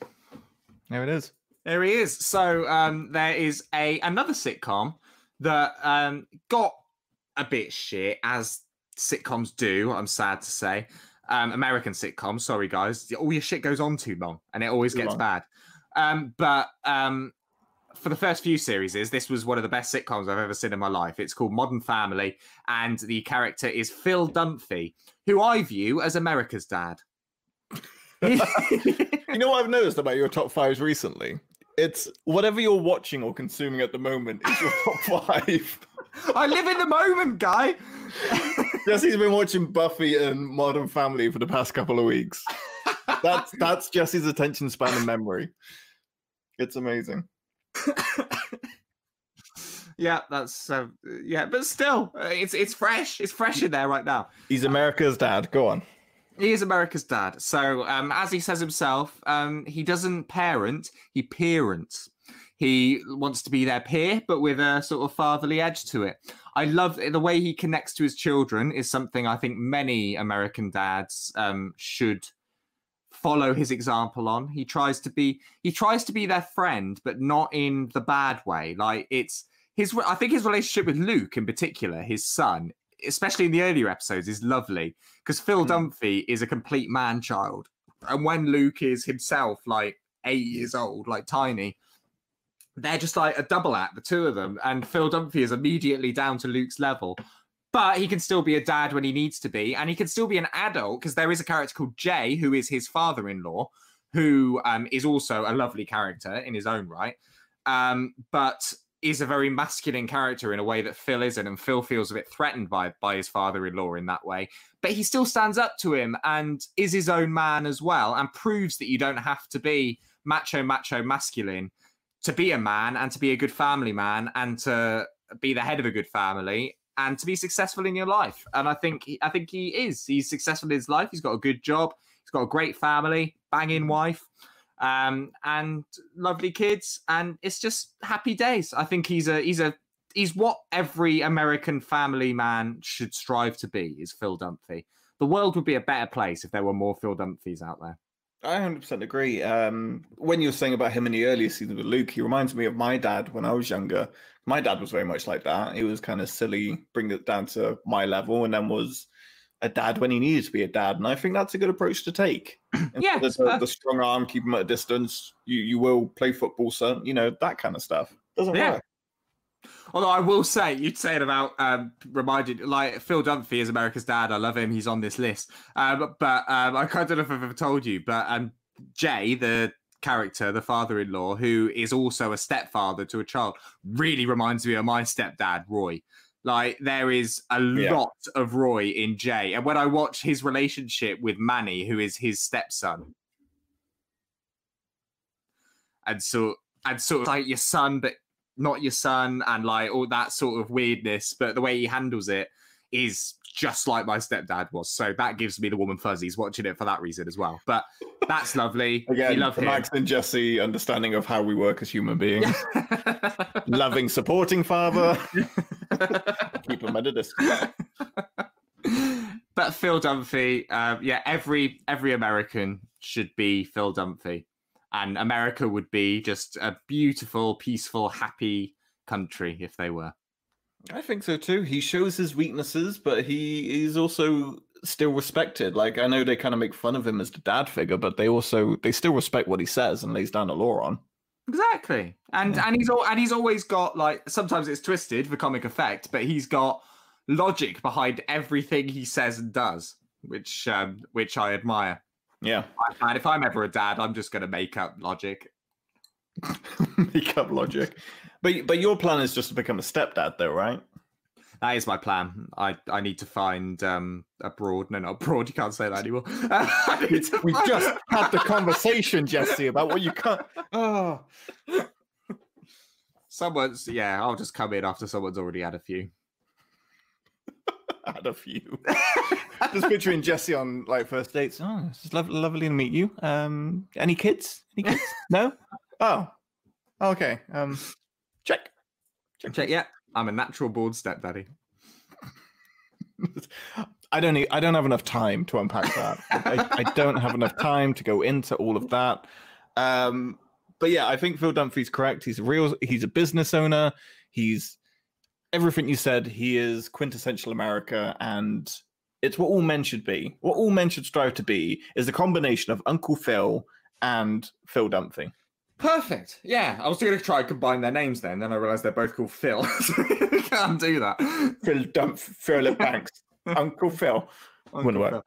that? There it is. There he is. So um, there is a another sitcom that um, got a bit shit, as sitcoms do. I'm sad to say. Um, American sitcoms. Sorry, guys. All your shit goes on too long, and it always Too gets long. bad. Um, but um, for the first few series, this was one of the best sitcoms I've ever seen in my life. It's called Modern Family, and the character is Phil Dunphy, who I view as America's dad. You know what I've noticed about your top fives recently? It's whatever you're watching or consuming at the moment is your top five. I live in the moment, guy. Jesse's been watching Buffy and Modern Family for the past couple of weeks. That's that's Jesse's attention span and memory. It's amazing. Yeah, that's uh, yeah, but still, uh, it's it's fresh. It's fresh in there right now. He's America's dad. Go on. He is America's dad. So, um, as he says himself, um, he doesn't parent; he parents. He wants to be their peer, but with a sort of fatherly edge to it. I love the way he connects to his children. Is something I think many American dads um, should follow his example on. He tries to be he tries to be their friend, but not in the bad way. Like it's his. I think his relationship with Luke, in particular, his son, especially in the earlier episodes, is lovely. Because Phil Dunphy is a complete man child, and when Luke is himself like eight years old, like tiny. They're just like a double act, the two of them, and Phil Dunphy is immediately down to Luke's level. But he can still be a dad when he needs to be, and he can still be an adult because there is a character called Jay who is his father-in-law, who um, is also a lovely character in his own right, um, but is a very masculine character in a way that Phil isn't, and Phil feels a bit threatened by by his father-in-law in that way. But he still stands up to him and is his own man as well, and proves that you don't have to be macho, macho, masculine to be a man and to be a good family man and to be the head of a good family and to be successful in your life. And I think I think he is. He's successful in his life. He's got a good job. He's got a great family, banging wife, um, and lovely kids. And it's just happy days. I think he's a he's a he's what every American family man should strive to be. Is Phil Dunphy. The world would be a better place if there were more Phil Dunphys out there. I 100% agree. Um, when you were saying about him in the earlier season with Luke, he reminds me of my dad when I was younger. My dad was very much like that. He was kind of silly, bring it down to my level, and then was a dad when he needed to be a dad. And I think that's a good approach to take. Yeah, the, the strong arm, keep him at a distance. You you will play football, son. You know that kind of stuff doesn't Yeah. work. Although I will say, you'd say it about um, reminded like Phil Dunphy is America's dad. I love him. He's on this list. Um, but um, I don't know if I've ever told you, but um, Jay, the character, the father-in-law, who is also a stepfather to a child, really reminds me of my stepdad, Roy. Like there is a Yeah. lot of Roy in Jay, and when I watch his relationship with Manny, who is his stepson, and so and sort of like your son, but not your son, and like all that sort of weirdness. But the way he handles it is just like my stepdad was. So that gives me the woman fuzzies watching it for that reason as well. But that's lovely. we Again, love the him. Max and Jesse understanding of how we work as human beings. Loving, supporting father. Keep him at a distance. but Phil Dunphy, uh, yeah, every every American should be Phil Dunphy, and America would be just a beautiful, peaceful, happy country if they were. I think so too. He shows his weaknesses, but he is also still respected. Like I know they kind of make fun of him as the dad figure, but they also they still respect what he says and lays down the law on. Exactly, and and he's all and he's always got like sometimes it's twisted for comic effect, but he's got logic behind everything he says and does, which um, which I admire. Yeah, And if I'm ever a dad, I'm just going to make up logic. make up logic. But but your plan is just to become a stepdad, though, right? That is my plan. I, I need to find um abroad. No, not abroad. You can't say that anymore. I need We find- just had the conversation, Jesse, about what you can't. Oh, someone's. Yeah, I'll just come in after someone's already had a few. I had a few. just picturing Jesse on like first dates. Oh, it's lovely, lovely to meet you. Um, any kids? Any kids? no. Oh, okay. Um, Check. Yeah, I'm a natural born stepdaddy. I don't need, I don't have enough time to unpack that. I, I don't have enough time to go into all of that. Um, but yeah, I think Phil Dunphy's correct. He's a real he's a business owner. He's everything you said. He is quintessential America and it's what all men should be. What all men should strive to be is a combination of Uncle Phil and Phil Dunphy. Perfect. Yeah, I was going to try and combine their names then. Then I realised they're both called Phil. so I can't do that. Phil Dump Philip Banks. Uncle Phil. Wouldn't work.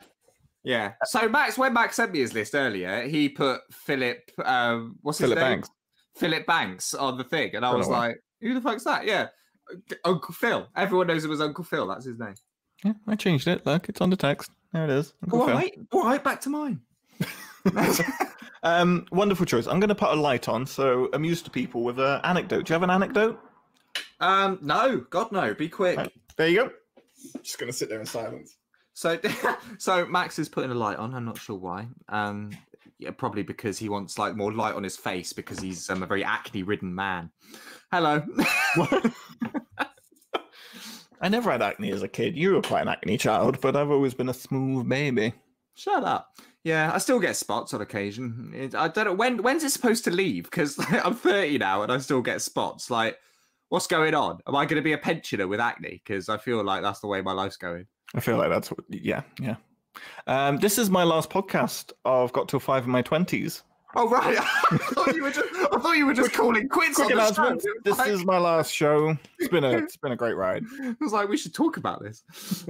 Yeah. So Max, when Max sent me his list earlier, he put Philip. Um, what's his Philip name? Banks. Philip Banks on the thing, and I Don't was like, "Who the fuck's that?" Yeah, Uncle Phil. Everyone knows it was Uncle Phil. That's his name. Yeah, I changed it. Look, it's on the text. There it is. Uncle All Phil. right, all right. Back to mine. Um, wonderful choice. I'm going to put a light on, so amuse the people with an anecdote. Do you have an anecdote? um, no, God no. Be quick. Right. There you go. Just going to sit there in silence. So, so Max is putting a light on. I'm not sure why. Um, yeah, probably because he wants like more light on his face because he's um, a very acne-ridden man. Hello. I never had acne as a kid. You were quite an acne child, but I've always been a smooth baby. Shut up. Yeah, I still get spots on occasion. It, I don't know when. When's it supposed to leave? Because I'm 30 now and I still get spots. Like, what's going on? Am I going to be a pensioner with acne? Because I feel like that's the way my life's going. I feel like that's what, yeah, yeah. Um, this is my last podcast I've Got Till Five in my 20s. Oh right, I thought you were just. I thought you were just calling quits Quick on the show. announcement. This like- is my last show. It's been a it's been a great ride. I was like, we should talk about this.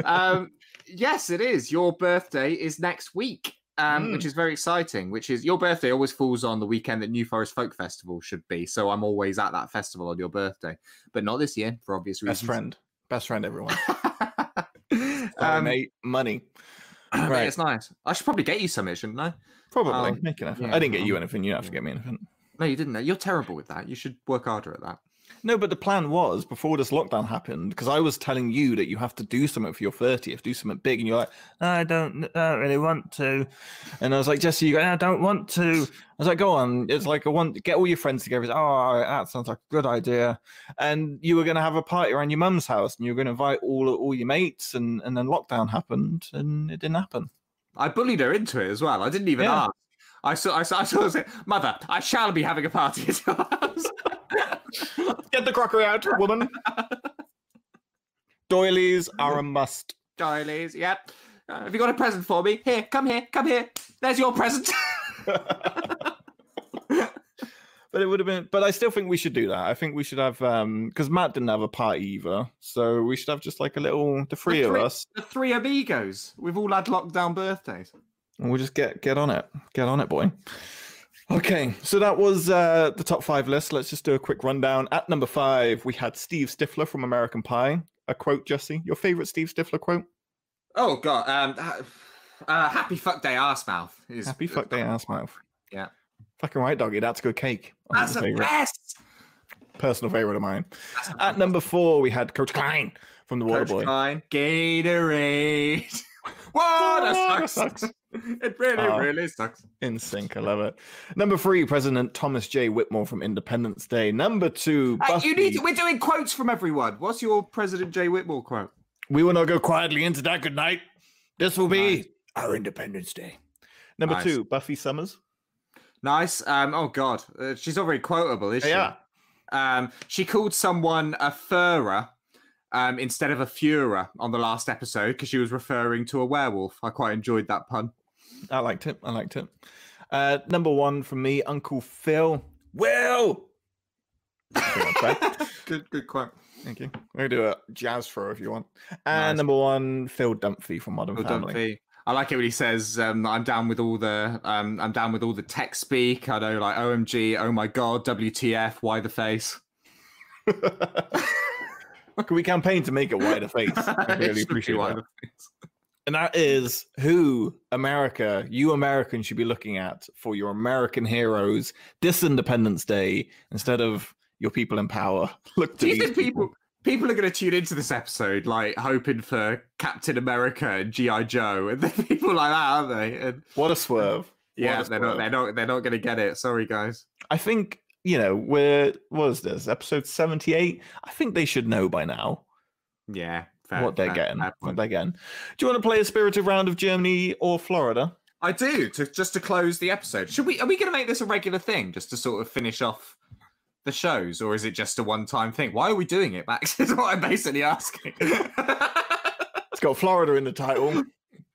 Um, yes, it is. Your birthday is next week, um, which is very exciting. Which is your birthday always falls on the weekend that New Forest Folk Festival should be. So I'm always at that festival on your birthday, but not this year for obvious reasons. Best friend. Best friend, everyone. um, Donate money. right. Right. It's nice. I should probably get you something, shouldn't I? Probably. Um, Make an effort. yeah, I didn't get you anything. You don't have to get me anything. No, you didn't. You're terrible with that. You should work harder at that. No, but the plan was before this lockdown happened because I was telling you that you have to do something for your 30th, do something big, and you're like, I don't, I don't really want to. And I was like, Jesse, you go, I don't want to. I was like, go on. It's like, I want to get all your friends together. It's, oh, that sounds like a good idea. And you were going to have a party around your mum's house, and you were going to invite all all your mates, and and then lockdown happened, and it didn't happen. I bullied her into it as well. I didn't even Yeah. ask. I saw. I saw. I saw. Say, Mother, I shall be having a party at your house. Get the crockery out, woman. Doilies are a must. Doilies, yep. Uh, have you got a present for me? Here, come here, come here. There's your present. But it would have been. But I still think we should do that. I think we should have um because Matt didn't have a party either, so we should have just like a little the three of three- us, the three amigos. We've all had lockdown birthdays. and we'll just get get on it, get on it, boy. Okay, so that was uh the top five list. Let's just do a quick rundown. At number five, we had Steve Stifler from American Pie. A quote, Jesse, your favorite Steve Stifler quote? Oh god. Um. uh, happy fuck day ass mouth. Is, Happy fuck day ass mouth. Yeah. Fucking right, doggy. That's good cake. That's my the favorite. best. Personal favorite of mine. At number four, we had Coach Klein from the Coach Waterboy. Klein, Gatorade. Water Water sucks. sucks. It really, Oh. really sucks. In sync, I love it. Number three, President Thomas J. Whitmore from Independence Day. Number two, Hey, Buffy. you need. To, we're doing quotes from everyone. What's your President J. Whitmore quote? We will not go quietly into that good night. This will be Nice. our Independence Day. Number Nice. two, Buffy Summers. Nice. Um. Oh God, uh, she's not very quotable, is she? Yeah. Um. She called someone a furrer. Um, instead of a Führer on the last episode because she was referring to a werewolf. I quite enjoyed that pun. I liked it. I liked it. Uh, number one from me, Uncle Phil. Will. Pretty much that. good, good quote. Thank you. We're gonna do a jazz throw if you want. And Nice. number one, Phil Dunphy from Modern Well Family. Fee. I like it when he says, um, "I'm down with all the, um, I'm down with all the tech speak." I know, like OMG, oh my god, WTF, why the face? Can we campaign to make it wider face? I really appreciate why the face. And that is who America, you Americans should be looking at for your American heroes this Independence Day instead of your people in power. Look to Do you these think people people are going to tune into this episode like hoping for Captain America and GI Joe and people like that, aren't they? And What a swerve. yeah, a they're not, they're not, they're not going to get it. Sorry, guys. I think you know, we're what is this episode seventy eight? I think they should know by now Yeah. Fair, what they're fair- getting. fair What they're getting. Do you want to play a spirited round of Germany or Florida? I do. To just to close the episode, should we? Are we going to make this a regular thing, just to sort of finish off the shows, or is it just a one-time thing? Why are we doing it, Max? Is what I'm basically asking. It's got Florida in the title.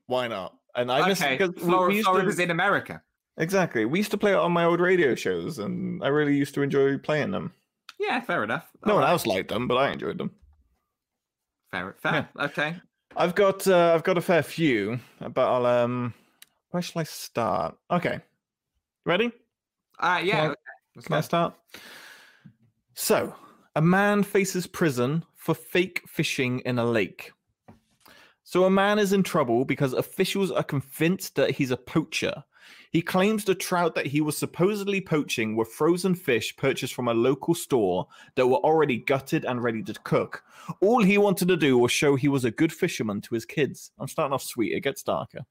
Why not? And I miss okay, because we- Flor- we used to- Florida's in America. exactly. We used to play it on my old radio shows, and I really used to enjoy playing them. Yeah, fair enough. No one Alright, else liked them, but I enjoyed them. Fair, fair. Okay. I've got uh, I've got a fair few, but I'll um where shall I start? Okay. Ready? Uh, yeah. I- okay, let's Can I start? So, a man faces prison for fake fishing in a lake. So, a man is in trouble because officials are convinced that he's a poacher. He claims the trout that he was supposedly poaching were frozen fish purchased from a local store that were already gutted and ready to cook. All he wanted to do was show he was a good fisherman to his kids. I'm starting off sweet. It gets darker.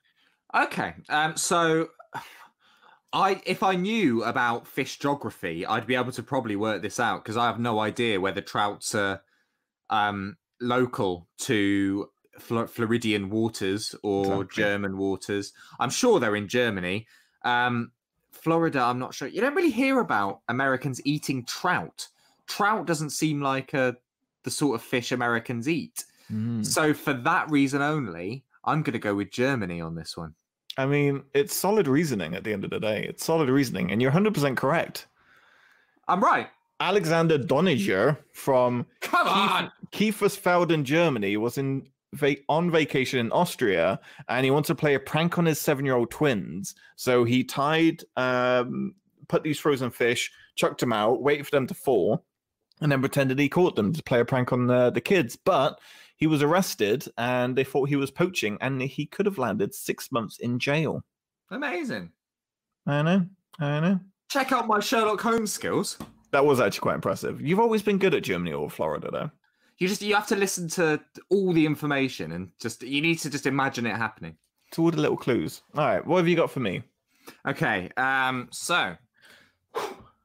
Okay. Um, so I if I knew about fish geography, I'd be able to probably work this out because I have no idea whether trouts are um local to Flo- Floridian waters or Exactly. German waters. I'm sure they're in Germany. Um Florida, I'm not sure. You don't really hear about Americans eating trout. Trout doesn't seem like a the sort of fish Americans eat. Mm. So for that reason only, I'm going to go with Germany on this one. I mean, it's solid reasoning at the end of the day. It's solid reasoning, and you're 100% correct. I'm right. Alexander Doniger from Come on. Kiefersfelden, Germany, was in va- on vacation in Austria, and he wanted to play a prank on his seven-year-old twins. So he tied, um, put these frozen fish, chucked them out, waited for them to fall, and then pretended he caught them to play a prank on the, the kids. But he was arrested, and they thought he was poaching, and he could have landed six months in jail. Amazing. I know, I know. Check out my Sherlock Holmes skills. That was actually quite impressive. You've always been good at Germany or Florida, though. You just you have to listen to all the information and just you need to just imagine it happening. It's all the little clues. All right, what have you got for me? Okay. Um so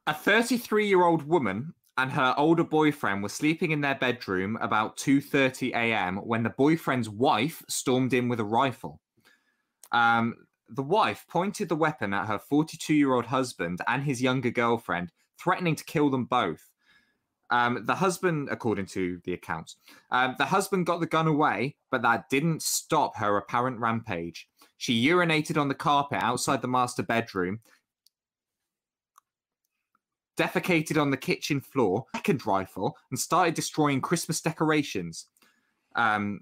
a 33-year-old woman and her older boyfriend were sleeping in their bedroom about 2:30 a.m. when the boyfriend's wife stormed in with a rifle. Um, the wife pointed the weapon at her 42-year-old husband and his younger girlfriend, threatening to kill them both. Um, the husband, according to the accounts, um, the husband got the gun away, but that didn't stop her apparent rampage. She urinated on the carpet outside the master bedroom, defecated on the kitchen floor, second rifle, and started destroying Christmas decorations. Um,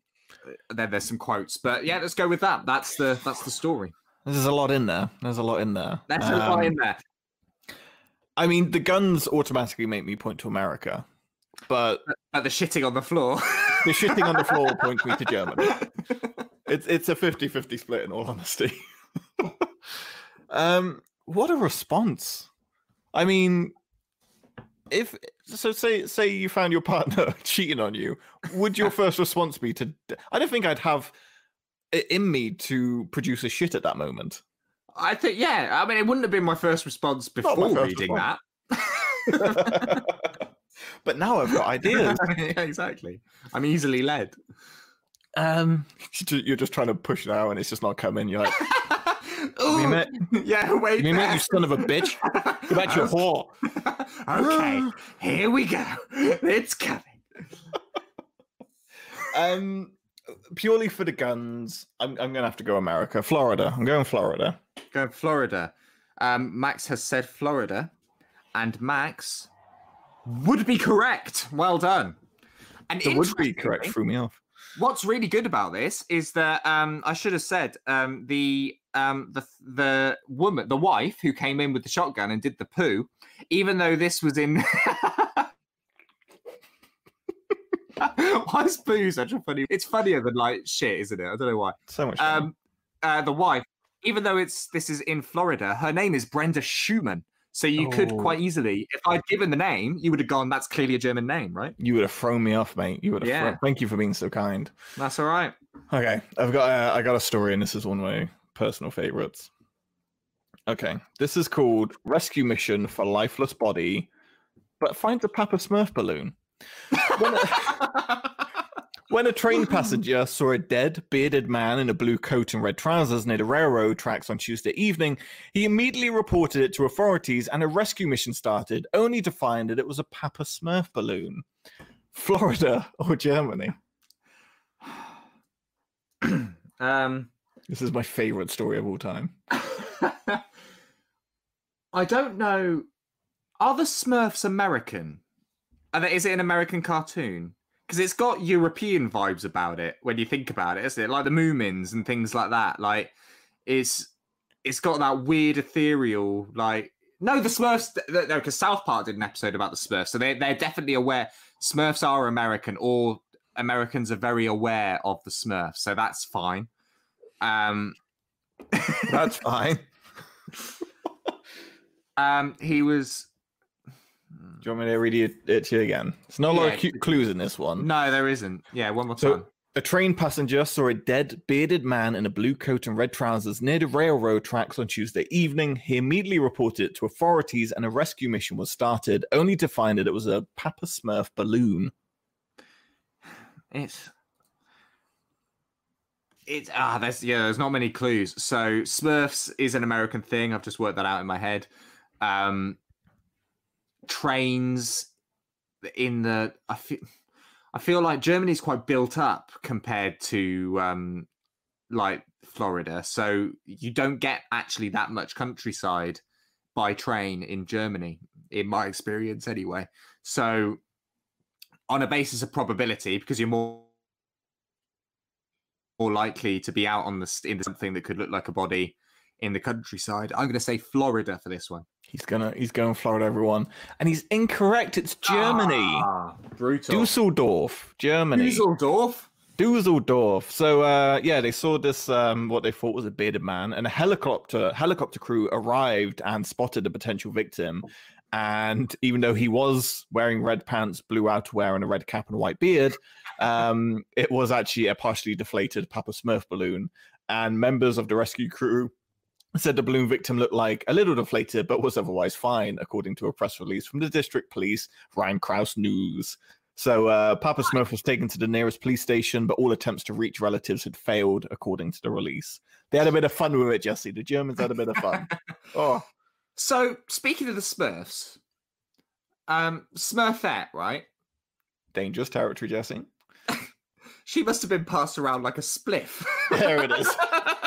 then there's some quotes, but yeah, let's go with that. That's the that's the story. There's a lot in there. There's a lot in there. There's a lot Um, in there. I mean, the guns automatically make me point to America, but But the shitting on the floor. the shitting on the floor points me to Germany. It's it's a 50-50 split in all honesty. um, what a response! I mean, if so, say say you found your partner cheating on you, would your first response be to? I don't think I'd have it in me to produce a shit at that moment. I think, yeah. I mean, it wouldn't have been my first response before first reading response. that. but now I've got ideas. yeah, exactly. I'm easily led. Um, you're just trying to push it out, and it's just not coming. You're like, Ooh, "Me mate, yeah, wait. me mate, there. you son of a bitch! Go back to your whore." okay, here we go. It's coming. Um, purely for the guns, I'm I'm gonna have to go America, Florida. I'm going Florida. Go Florida. Um, Max has said Florida, and Max would be correct. Well done. And The would be correct threw me off. What's really good about this is that um, I should have said um, the um, the the woman, the wife who came in with the shotgun and did the poo, even though this was in. why is poo such a funny? It's funnier than like shit, isn't it? I don't know why. So much. fun. Um, uh, the wife, even though it's this is in Florida, her name is Brenda Schumann. So you could Oh. quite easily, if I'd given the name, you would have gone. That's clearly a German name, right? you would have thrown me off, mate. You would have. yeah. thrown- Thank you for being so kind. That's all right. Okay, I've got uh, I got a story, and this is one of my personal favorites. Okay, this is called Rescue Mission for Lifeless Body but finds a Papa Smurf balloon. When a, when a train passenger saw a dead, bearded man in a blue coat and red trousers near the railroad tracks on Tuesday evening, he immediately reported it to authorities and a rescue mission started, only to find that it was a Papa Smurf balloon. Florida or Germany? Um, This is my favorite story of all time. I don't know. Are the Smurfs American? They, is it an American cartoon? Because it's got European vibes about it when you think about it, isn't it? Like the Moomins and things like that. Like it's it's got that weird ethereal like. No, the Smurfs. No, because South Park did an episode about the Smurfs, so they they're definitely aware. Smurfs are American, or Americans are very aware of the Smurfs, so that's fine. Um, That's fine. um, he was Do you want me to read it, it to you again? There's not a lot Yeah, of clues in this one. No, there isn't. Yeah, one more So, time. a train passenger saw a dead, bearded man in a blue coat and red trousers near the railroad tracks on Tuesday evening. He immediately reported it to authorities, and a rescue mission was started, only to find that it was a Papa Smurf balloon. It's it's ah, there's yeah, there's not many clues. So Smurfs is an American thing. I've just worked that out in my head. Um, trains in the I feel I feel like Germany's quite built up compared to um like Florida. So you don't get actually that much countryside by train in Germany, in my experience anyway. So on a basis of probability, because you're more more likely to be out on the in something that could look like a body in the countryside. I'm going to say Florida for this one. He's gonna he's going Florida, everyone, and he's incorrect. It's Germany, Ah, brutal. Dusseldorf, Germany. Dusseldorf. Dusseldorf. So uh, yeah, they saw this um, what they thought was a bearded man, and a helicopter helicopter crew arrived and spotted a potential victim. And even though he was wearing red pants, blue outerwear, and a red cap and a white beard, um, it was actually a partially deflated Papa Smurf balloon. And members of the rescue crew said the balloon victim looked like a little deflated, but was otherwise fine, according to a press release from the district police, Rhein-Kreis Neuss. So uh, Papa Smurf was taken to the nearest police station, but all attempts to reach relatives had failed, according to the release. They had a bit of fun with it, Jesse. The Germans had a bit of fun. oh, So speaking of the Smurfs, um, Smurfette, right? dangerous territory, Jesse. She must have been passed around like a spliff. There it is.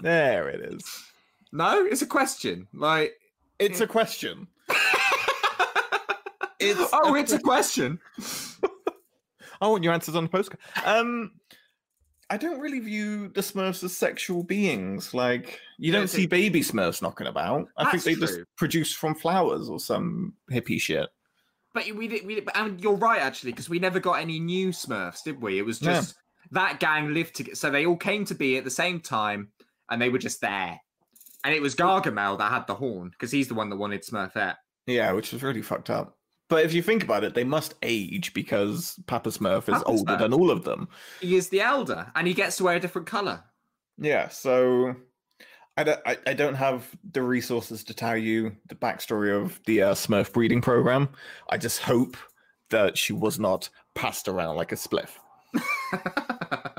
There it is. no, it's a question. Like, It's a question. It's oh, a it's a question. I want your answers on the postcard. Um, I don't really view the Smurfs as sexual beings. Like you don't see baby Smurfs knocking about. I think That's they just produce from flowers or some hippie shit. But we did, we did, and you're right actually, because we never got any new Smurfs, did we? It was Yeah. just that gang lived together, so they all came to be at the same time, and they were just there. And it was Gargamel that had the horn, because he's the one that wanted Smurfette. Yeah, which was really fucked up. But if you think about it, they must age because Papa Smurf is Papa older Smurf. than all of them. He is the elder, and he gets to wear a different color. Yeah, so I don't, I, I don't have the resources to tell you the backstory of the uh, Smurf breeding program. I just hope that she was not passed around like a spliff.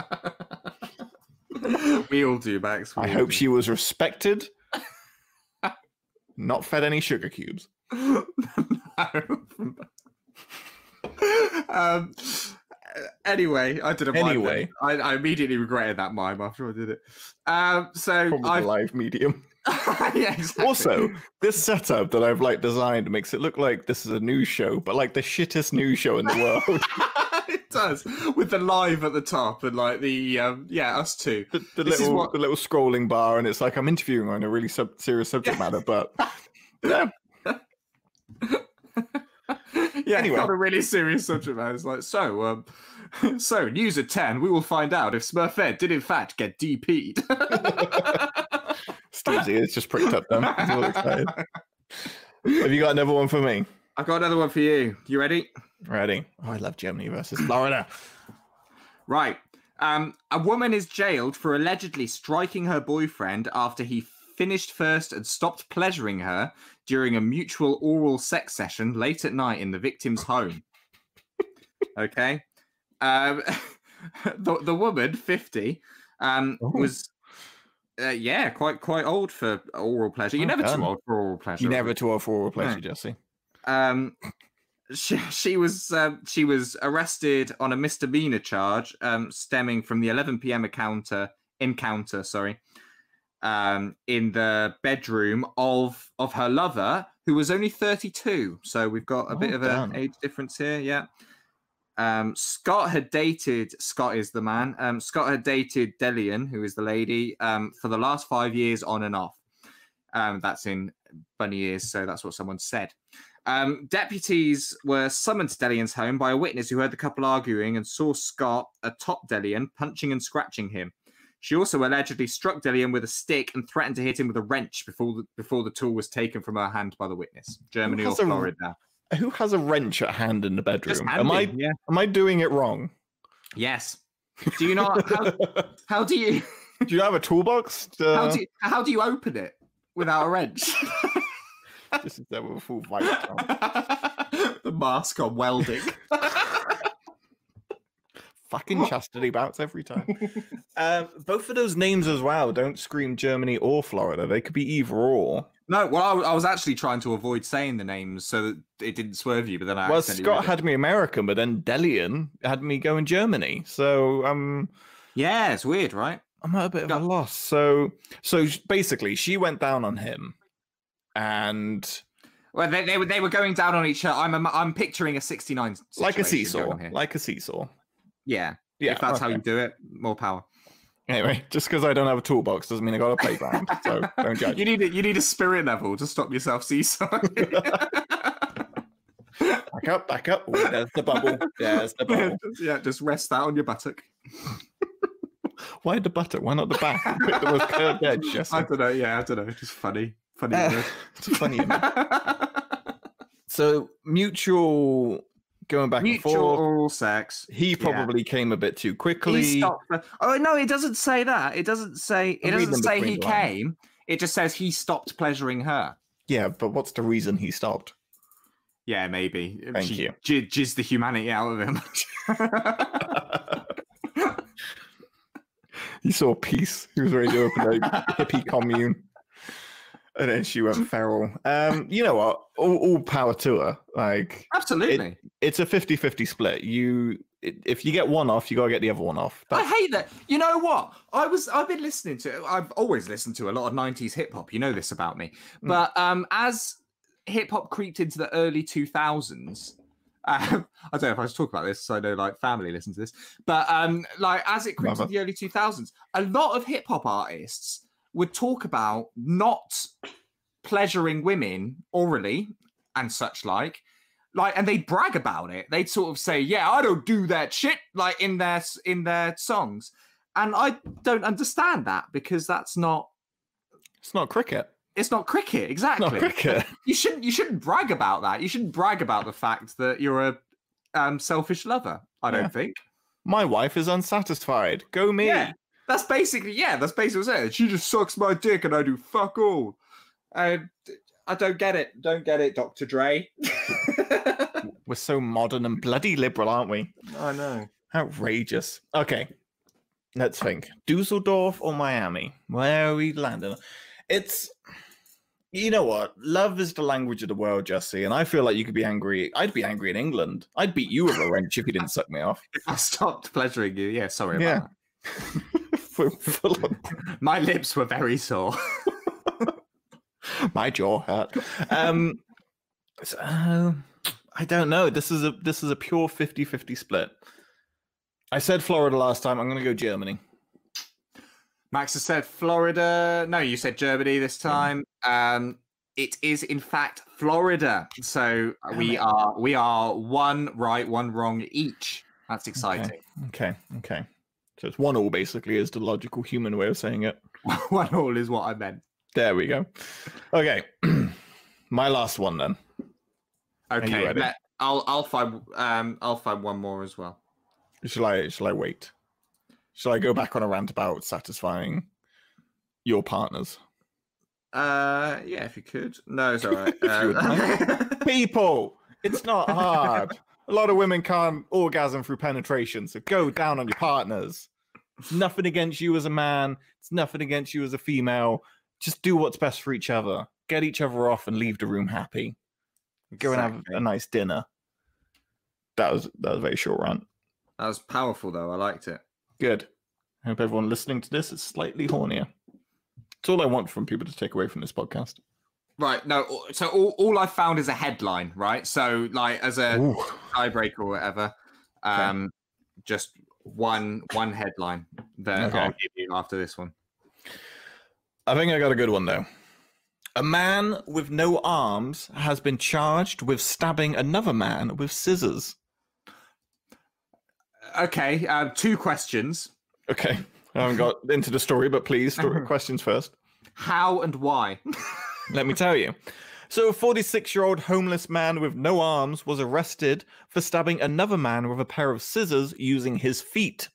we all do, Max. we I hope do. she was respected, not fed any sugar cubes. no. um. Anyway, I didn't mind Anyway. I, I immediately regretted that mime after I did it. Um. So Probably I the live medium. yeah, exactly. Also, this setup that I've like designed makes it look like this is a news show, but like the shittest news show in the world. it does with the live at the top and like the um yeah us too. the, the little what- the little scrolling bar, and it's like I'm interviewing on a really sub- serious subject matter, but yeah, yeah Anyway. a really serious subject matter it's like so um so news at 10 we will find out if smurfette did in fact get dp'd ears just pricked up. Then he's all excited. Have you got another one for me? i've got another one for you you ready Ready? Oh, I love Germany versus Florida. right um a woman is jailed for allegedly striking her boyfriend after he finished first and stopped pleasuring her during a mutual oral sex session late at night in the victim's home. okay. Um, the, the woman, 50, um, Oh. was. Uh, yeah, quite quite old for oral pleasure. You're Oh, never damn. too old for oral pleasure. You are never too old for oral No. pleasure, Jesse. um she, she was um, she was arrested on a misdemeanor charge um stemming from the 11 p.m. encounter encounter sorry um in the bedroom of of her lover who was only 32 so we've got a bit Oh, of an age difference here yeah. Um scott had dated scott is the man um scott had dated delian who is the lady um for the last five years on and off. Um that's in bunny ears so that's what someone said um, deputies were summoned to Delian's home by a witness who heard the couple arguing and saw Scott atop Delian, punching and scratching him. She also allegedly struck Delian with a stick and threatened to hit him with a wrench before the, before the tool was taken from her hand by the witness. Germany or a- Florida? Who has a wrench at hand in the bedroom? Am I yeah. am I doing it wrong? Yes. Do you not? How, how do you? Do you have a toolbox? Uh, How do you? How do you open it without a wrench? This is there with a full vice. the mask on welding. Fucking chastity bouts every time. um, both of those names as well don't scream Germany or Florida. They could be either or. No, well, I, w- I was actually trying to avoid saying the names so that it didn't swerve you, but then I Well, Scott had me American, but then Delian had me going Germany. So um, Yeah, it's weird, right? I'm at a bit of a loss. So so basically, she went down on him, and Well, they, they were they were going down on each other. I'm I'm, picturing a 69 like a seesaw, like a seesaw. yeah, Yeah, if that's how you do it, more power. Anyway, just because I don't have a toolbox doesn't mean I got a playground. so don't judge. You need a, you need a spirit level to stop yourself seesawing. Back up, back up. Ooh, there's the bubble. There's the bubble. yeah, just rest that on your buttock. Why the buttock? Why not the back? The most curved edge. Yes, I don't know. Yeah, I don't know. Just funny, funny. Uh, it's funny. so mutual going back and forth. sex. He yeah. probably came a bit too quickly. He stopped. for- Oh no, it doesn't say that. It doesn't say. It I'm doesn't say he came. It just says he stopped pleasuring her. Yeah, but what's the reason he stopped? Yeah, maybe. Thank she you. j- jizzed the humanity out of him. he saw peace. He was ready to open a hippie commune. And then she went feral. Um, you know what? All, all power to her. Like Absolutely. it's a 50-50 split. You if you get one off, you gotta get the other one off. I hate that. You know what? I was I've been listening to I've always listened to a lot of 90s hip hop. You know this about me. Mm. But um as hip hop creeped into the early 2000s um, I don't know if I should talk about this, so I know like family listen to this. But um, like as it creeps Mother. into the early 2000s, a lot of hip hop artists would talk about not pleasuring women orally and such like, like, and they'd brag about it. They'd sort of say, "Yeah, I don't do that shit," like in their in their songs, and I don't understand that because that's not it's not cricket. it's not cricket exactly not cricket. you shouldn't you shouldn't brag about that. You shouldn't brag about the fact that you're a um, selfish lover. I don't Yeah. think. My wife is unsatisfied. Go me. Yeah, that's basically yeah. That's basically what it. She just sucks my dick and I do fuck all. And I don't get it. Don't get it, Dr. Dre. We're so modern and bloody liberal, aren't we? I know. Outrageous. Okay. Let's think. Dusseldorf or Miami? Where are we landing? It's you know what? Love is the language of the world, Jesse, and I feel like you could be angry. I'd be angry in England. I'd beat you with a wrench if you didn't suck me off. If I stopped pleasuring you, yeah. Sorry about Yeah. that. For- full My lips were very sore. my jaw hurt. Um, so, uh, I don't know. This is a this is a pure 50-50 split. I said Florida last time. I'm going to go Germany. Max has said Florida. No, you said Germany this time. Um, it is in fact Florida. So Damn we it. are we are one right, one wrong each. That's exciting. Okay, okay. So it's one all basically is the logical human way of saying it. one all is what I meant. There we go. Okay. My last one then. Okay, let- I'll I'll find um I'll find one more as well. Shall I shall I wait? Shall I go back on a rant about satisfying your partners? Uh, yeah, if you could. No, it's all right. If you would Uh, People, it's not hard. A lot of women can't orgasm through penetration, so go down on your partners. It's nothing against you as a man. It's nothing against you as a female. Just do what's best for each other. Get each other off and leave the room happy. Go and have a nice dinner. That was that was a very short rant. that was powerful, though. I liked it. Good. I hope everyone listening to this is slightly hornier. It's all I want from people to take away from this podcast. Right. No. So all, all I found is a headline. Right. So like as a Ooh. tiebreaker or whatever, um, just one one headline that Okay. I'll give you after this one. I think I got a good one though. A man with no arms has been charged with stabbing another man with scissors. Okay. Uh, two questions. Okay. I haven't got into the story, but please, questions first. How and why? Let me tell you. So, a 46 year old homeless man with no arms was arrested for stabbing another man with a pair of scissors using his feet.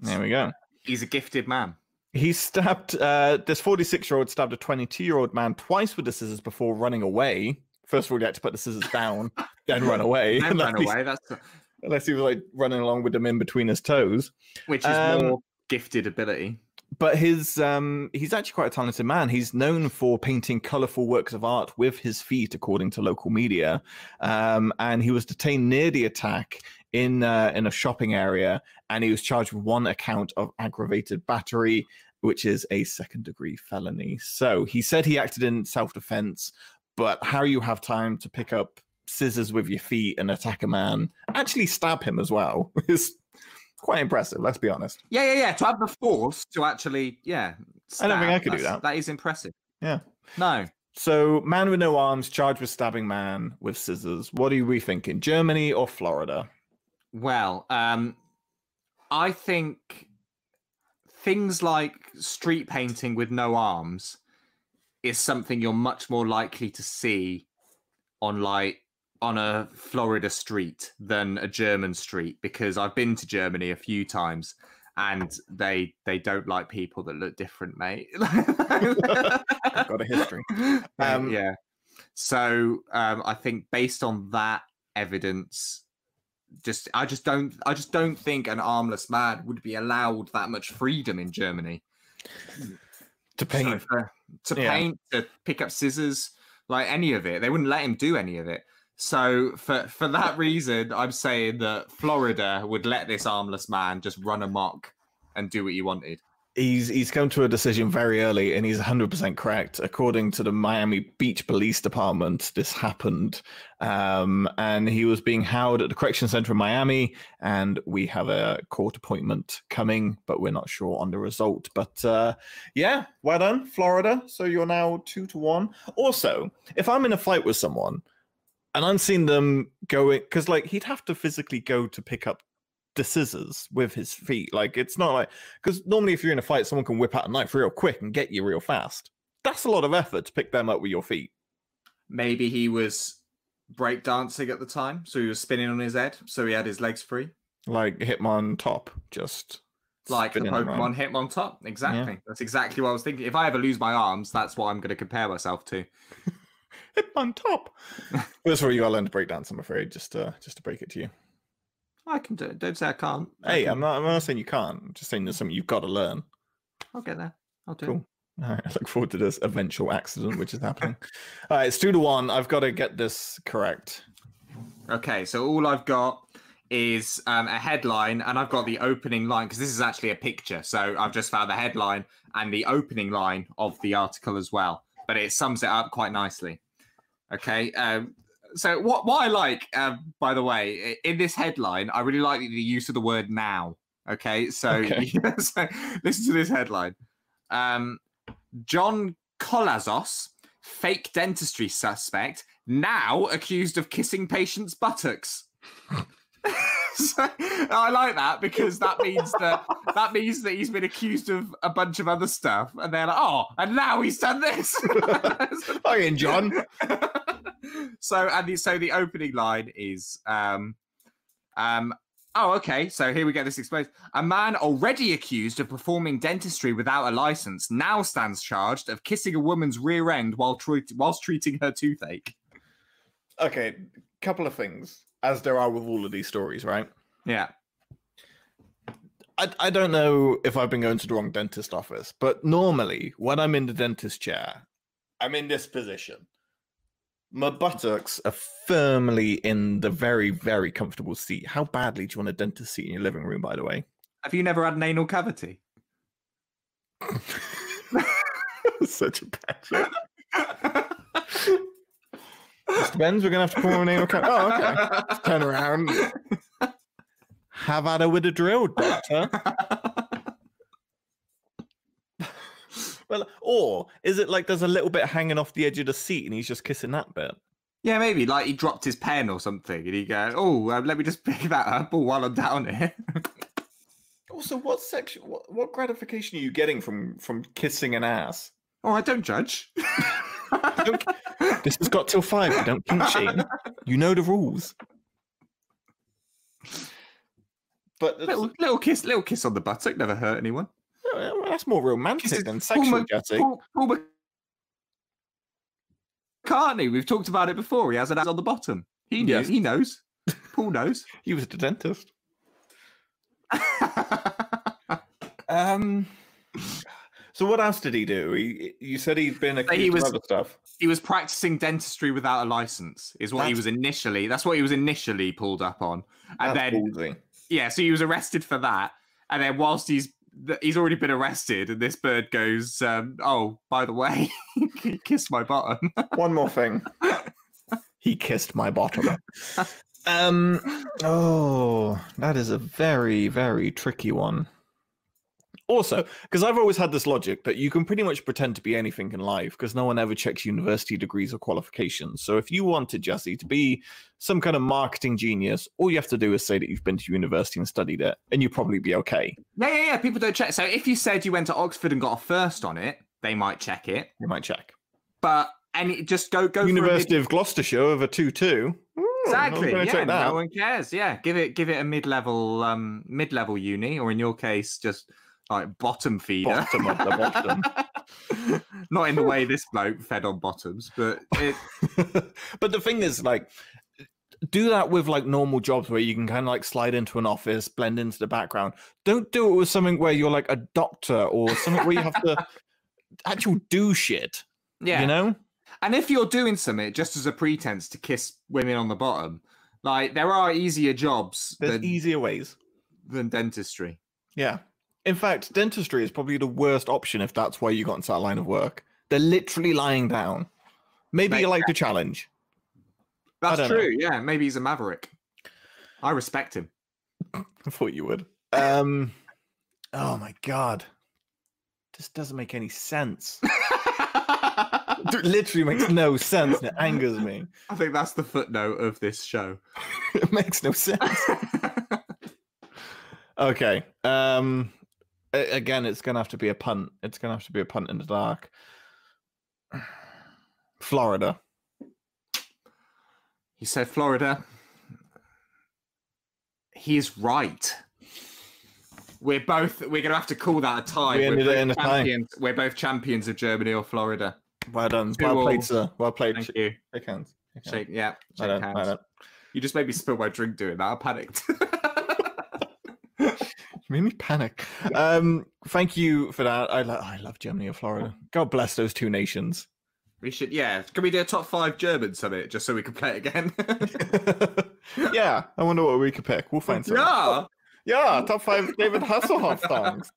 There we go. He's a gifted man. He stabbed uh, this 46 year old stabbed a 22 year old man twice with the scissors before running away. First of all, he had to put the scissors down, then run away. Unless, he, away. That's unless he was like running along with them in between his toes. which is Um, more gifted ability. But his um, he's actually quite a talented man. He's known for painting colorful works of art with his feet, according to local media. Um, and he was detained near the attack in uh, in a shopping area, and he was charged with one account of aggravated battery, which is a second degree felony. So he said he acted in self defense, but how you have time to pick up scissors with your feet and attack a man, actually stab him as well, is quite impressive. Let's be honest. Yeah, yeah, yeah. To have the force to actually, yeah. I don't think I could do that. That is impressive. Yeah. No. So, man with no arms charged with stabbing man with scissors. What are we thinking? Germany or Florida? Well, um, I think things like street painting with no arms is something you're much more likely to see on like on a Florida street than a German street because I've been to Germany a few times and they they don't like people that look different, mate. I've got a history. Um, yeah. So um, I think based on that evidence, just I just don't I just don't think an armless man would be allowed that much freedom in Germany. To So paint. for- to Yeah. paint, to pick up scissors, like any of it, they wouldn't let him do any of it. So for for that reason, I'm saying that Florida would let this armless man just run amok and do what he wanted. He's he's come to a decision very early, and he's 100% correct. According to the Miami Beach Police Department, this happened, um, and he was being held at the correction center in Miami. And we have a court appointment coming, but we're not sure on the result. But uh, yeah, well done, Florida. So you're now two to one. Also, if I'm in a fight with someone and I'm seeing them going, because like he'd have to physically go to pick up the scissors with his feet. Like it's not like because normally if you're in a fight, someone can whip out a knife real quick and get you real fast. That's a lot of effort to pick them up with your feet. Maybe he was breakdancing at the time, so he was spinning on his head, so he had his legs free. Like Hitmontop, just like the around. Pokemon Hitmontop. Exactly. That's exactly what I was thinking. If I ever lose my arms, that's what I'm going to compare myself to. Hitmon top. That's where you gotta learn to break dance. I'm afraid, just uh, just to break it to you. I can do it. Don't say I can't. I Hey, can- I'm not. I'm not saying you can't. I'm just saying there's something you've got to learn. I'll get there. I'll do it. Cool. All right, I look forward to this eventual accident which is happening. All right, it's two to one. I've got to get this correct. Okay, so all I've got is um, a headline, and I've got the opening line because this is actually a picture. So I've just found the headline and the opening line of the article as well, but it sums it up quite nicely. Okay, um, so what what I like, um, by the way, in this headline, I really like the use of the word "now." Okay, so, Okay. so listen to this headline. Um, John Colazos, fake dentistry suspect, now accused of kissing patients' buttocks. so, I like that because that means that that means that he's been accused of a bunch of other stuff, and they're like, "Oh, and now he's done this." Hi, in John. so, and the, so the opening line is, um, um, Oh, okay. So here we get this exposed. A man already accused of performing dentistry without a license now stands charged of kissing a woman's rear end while treat- whilst treating her toothache. Okay, couple of things, as there are with all of these stories, right? Yeah. I, I don't know if I've been going to the wrong dentist office, but normally when I'm in the dentist chair, I'm in this position. My buttocks are firmly in the very, very comfortable seat. How badly do you want a dentist seat in your living room, by the way? Have you never had an anal cavity? Such a bad joke. Mr. Benz, we're gonna have to call an anal cavity. Oh, okay. Let's turn around. Have at her with a drill, doctor. well, or is it like there's a little bit hanging off the edge of the seat and he's just kissing that bit? Yeah, maybe. Like he dropped his pen or something and he goes, Oh, uh, let me just pick that up while I'm down here. Also, what section? What, what gratification are you getting from from kissing an ass? oh, I don't judge. This has got till five. You don't kink shame. You know the rules. But little, little kiss, little kiss on the buttock never hurt anyone. that's more romantic Kisses- than sexual jetting. Paul, Paul McCartney, we've talked about it before. He has an ass on the bottom. He knew. Yes. He knows. Paul knows. He was the dentist. Um. So what else did he do? He, you said he'd been accused he was- of other stuff. he was practicing dentistry without a license. Is what he was initially. That's what he was initially pulled up on. And That's then ballsy. yeah, so he was arrested for that. And then whilst he's he's already been arrested, and this bird goes, um, "Oh, by the way, he kissed my bottom." One more thing. he kissed my bottom. Um. Oh, that is a very, very tricky one. Also, because I've always had this logic that you can pretty much pretend to be anything in life because no one ever checks university degrees or qualifications. So if you wanted Jesse to be some kind of marketing genius, all you have to do is say that you've been to university and studied it, and you'd probably be okay. yeah, yeah, yeah. People don't check. So if you said you went to Oxford and got a first on it, they might check it. You might check. But any just go go for a mid- University of Gloucestershire of a two-two. Exactly. Yeah, no one cares. Yeah, give it give it a mid level um mid level uni, or in your case, just like bottom feeder. Bottom of the bottom. Not in the way this bloke fed on bottoms, but it, but the thing is, like, do that with like normal jobs where you can kind of like slide into an office, blend into the background. Don't do it with something where you're like a doctor or something where you have to actual do shit. yeah. You know? And if you're doing something just as a pretense to kiss women on the bottom, like there are easier jobs There's than, easier ways. than dentistry. Yeah. In fact, dentistry is probably the worst option if that's why you got into that line of work. They're literally lying down. Maybe Mate, you like the challenge. That's don't know. true. Yeah, maybe he's a maverick. I respect him. I thought you would. Um. Oh my god, this doesn't make any sense. It literally makes no sense. And it angers me. I think that's the footnote of this show. It makes no sense. Okay. Um. Again, it's gonna have to be a punt. It's gonna have to be a punt in the dark. Florida. he said Florida. He's right. We're both. We're gonna have to call that a tie. We We're ended it both in a tie. champions. We're both champions of Germany or Florida. Well done. Two Well all. played, sir. Well played. Thank you. Shake hands. Shake Yeah. Shake hands. You just made me spill my drink doing that. I panicked. made me panic. Um, thank you for that. I, lo- I love Germany and Florida. God bless those two nations. we should. Yeah. Can we do a top five German summit just so we can play it again? yeah, I wonder what we could pick. We'll find some. yeah. yeah, top five David Hasselhoff songs.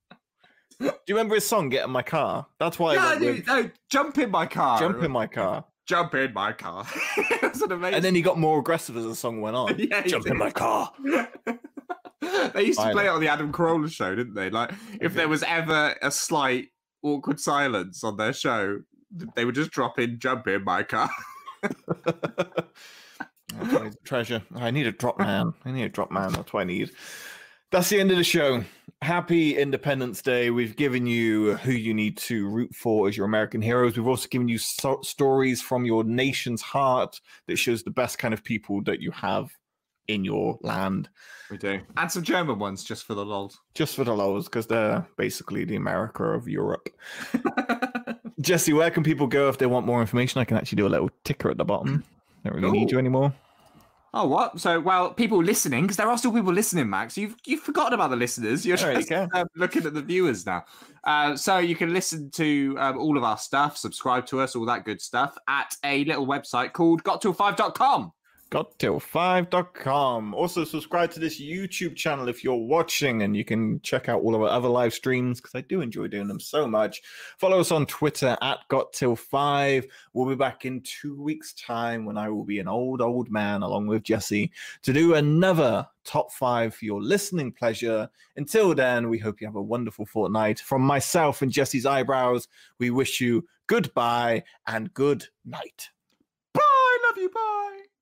Do you remember his song "Get in My Car"? That's why I Yeah, went dude, with no, jump in my car. "Jump in My Car," Jump in my car. That's an amazing. and then he got more aggressive as the song went on. Yeah, he "Jump in did. My Car." they used to I play it on the Adam Carolla show, didn't they? Like, if there was ever a slight awkward silence on their show, they would just drop in "Jump in my car." That's why he's a treasure. I need a drop man. I need a drop man. That's what I need. That's the end of the show. Happy Independence Day. We've given you who you need to root for as your American heroes. We've also given you so- stories from your nation's heart that shows the best kind of people that you have in your land. We do. And some German ones just for the lols. Just for the lows, because they're basically the America of Europe. Jesse, where can people go if they want more information? I can actually do a little ticker at the bottom. Don't really need you anymore. Oh, what? So, well, people listening, because there are still people listening, Max. You've you've forgotten about the listeners. You're There you just go. um, looking at the viewers now. Uh, so you can listen to um, all of our stuff, subscribe to us, all that good stuff at a little website called gotto5.com. Got5.com. Also, subscribe to this YouTube channel if you're watching, and you can check out all of our other live streams because I do enjoy doing them so much. Follow us on Twitter at Got5. We'll be back in two weeks' time when I will be an old, old man along with Jesse to do another top five for your listening pleasure. Until then, we hope you have a wonderful fortnight. From myself and Jesse's eyebrows, we wish you goodbye and good night. Bye, love you, bye.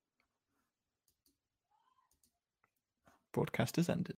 Broadcast is ended.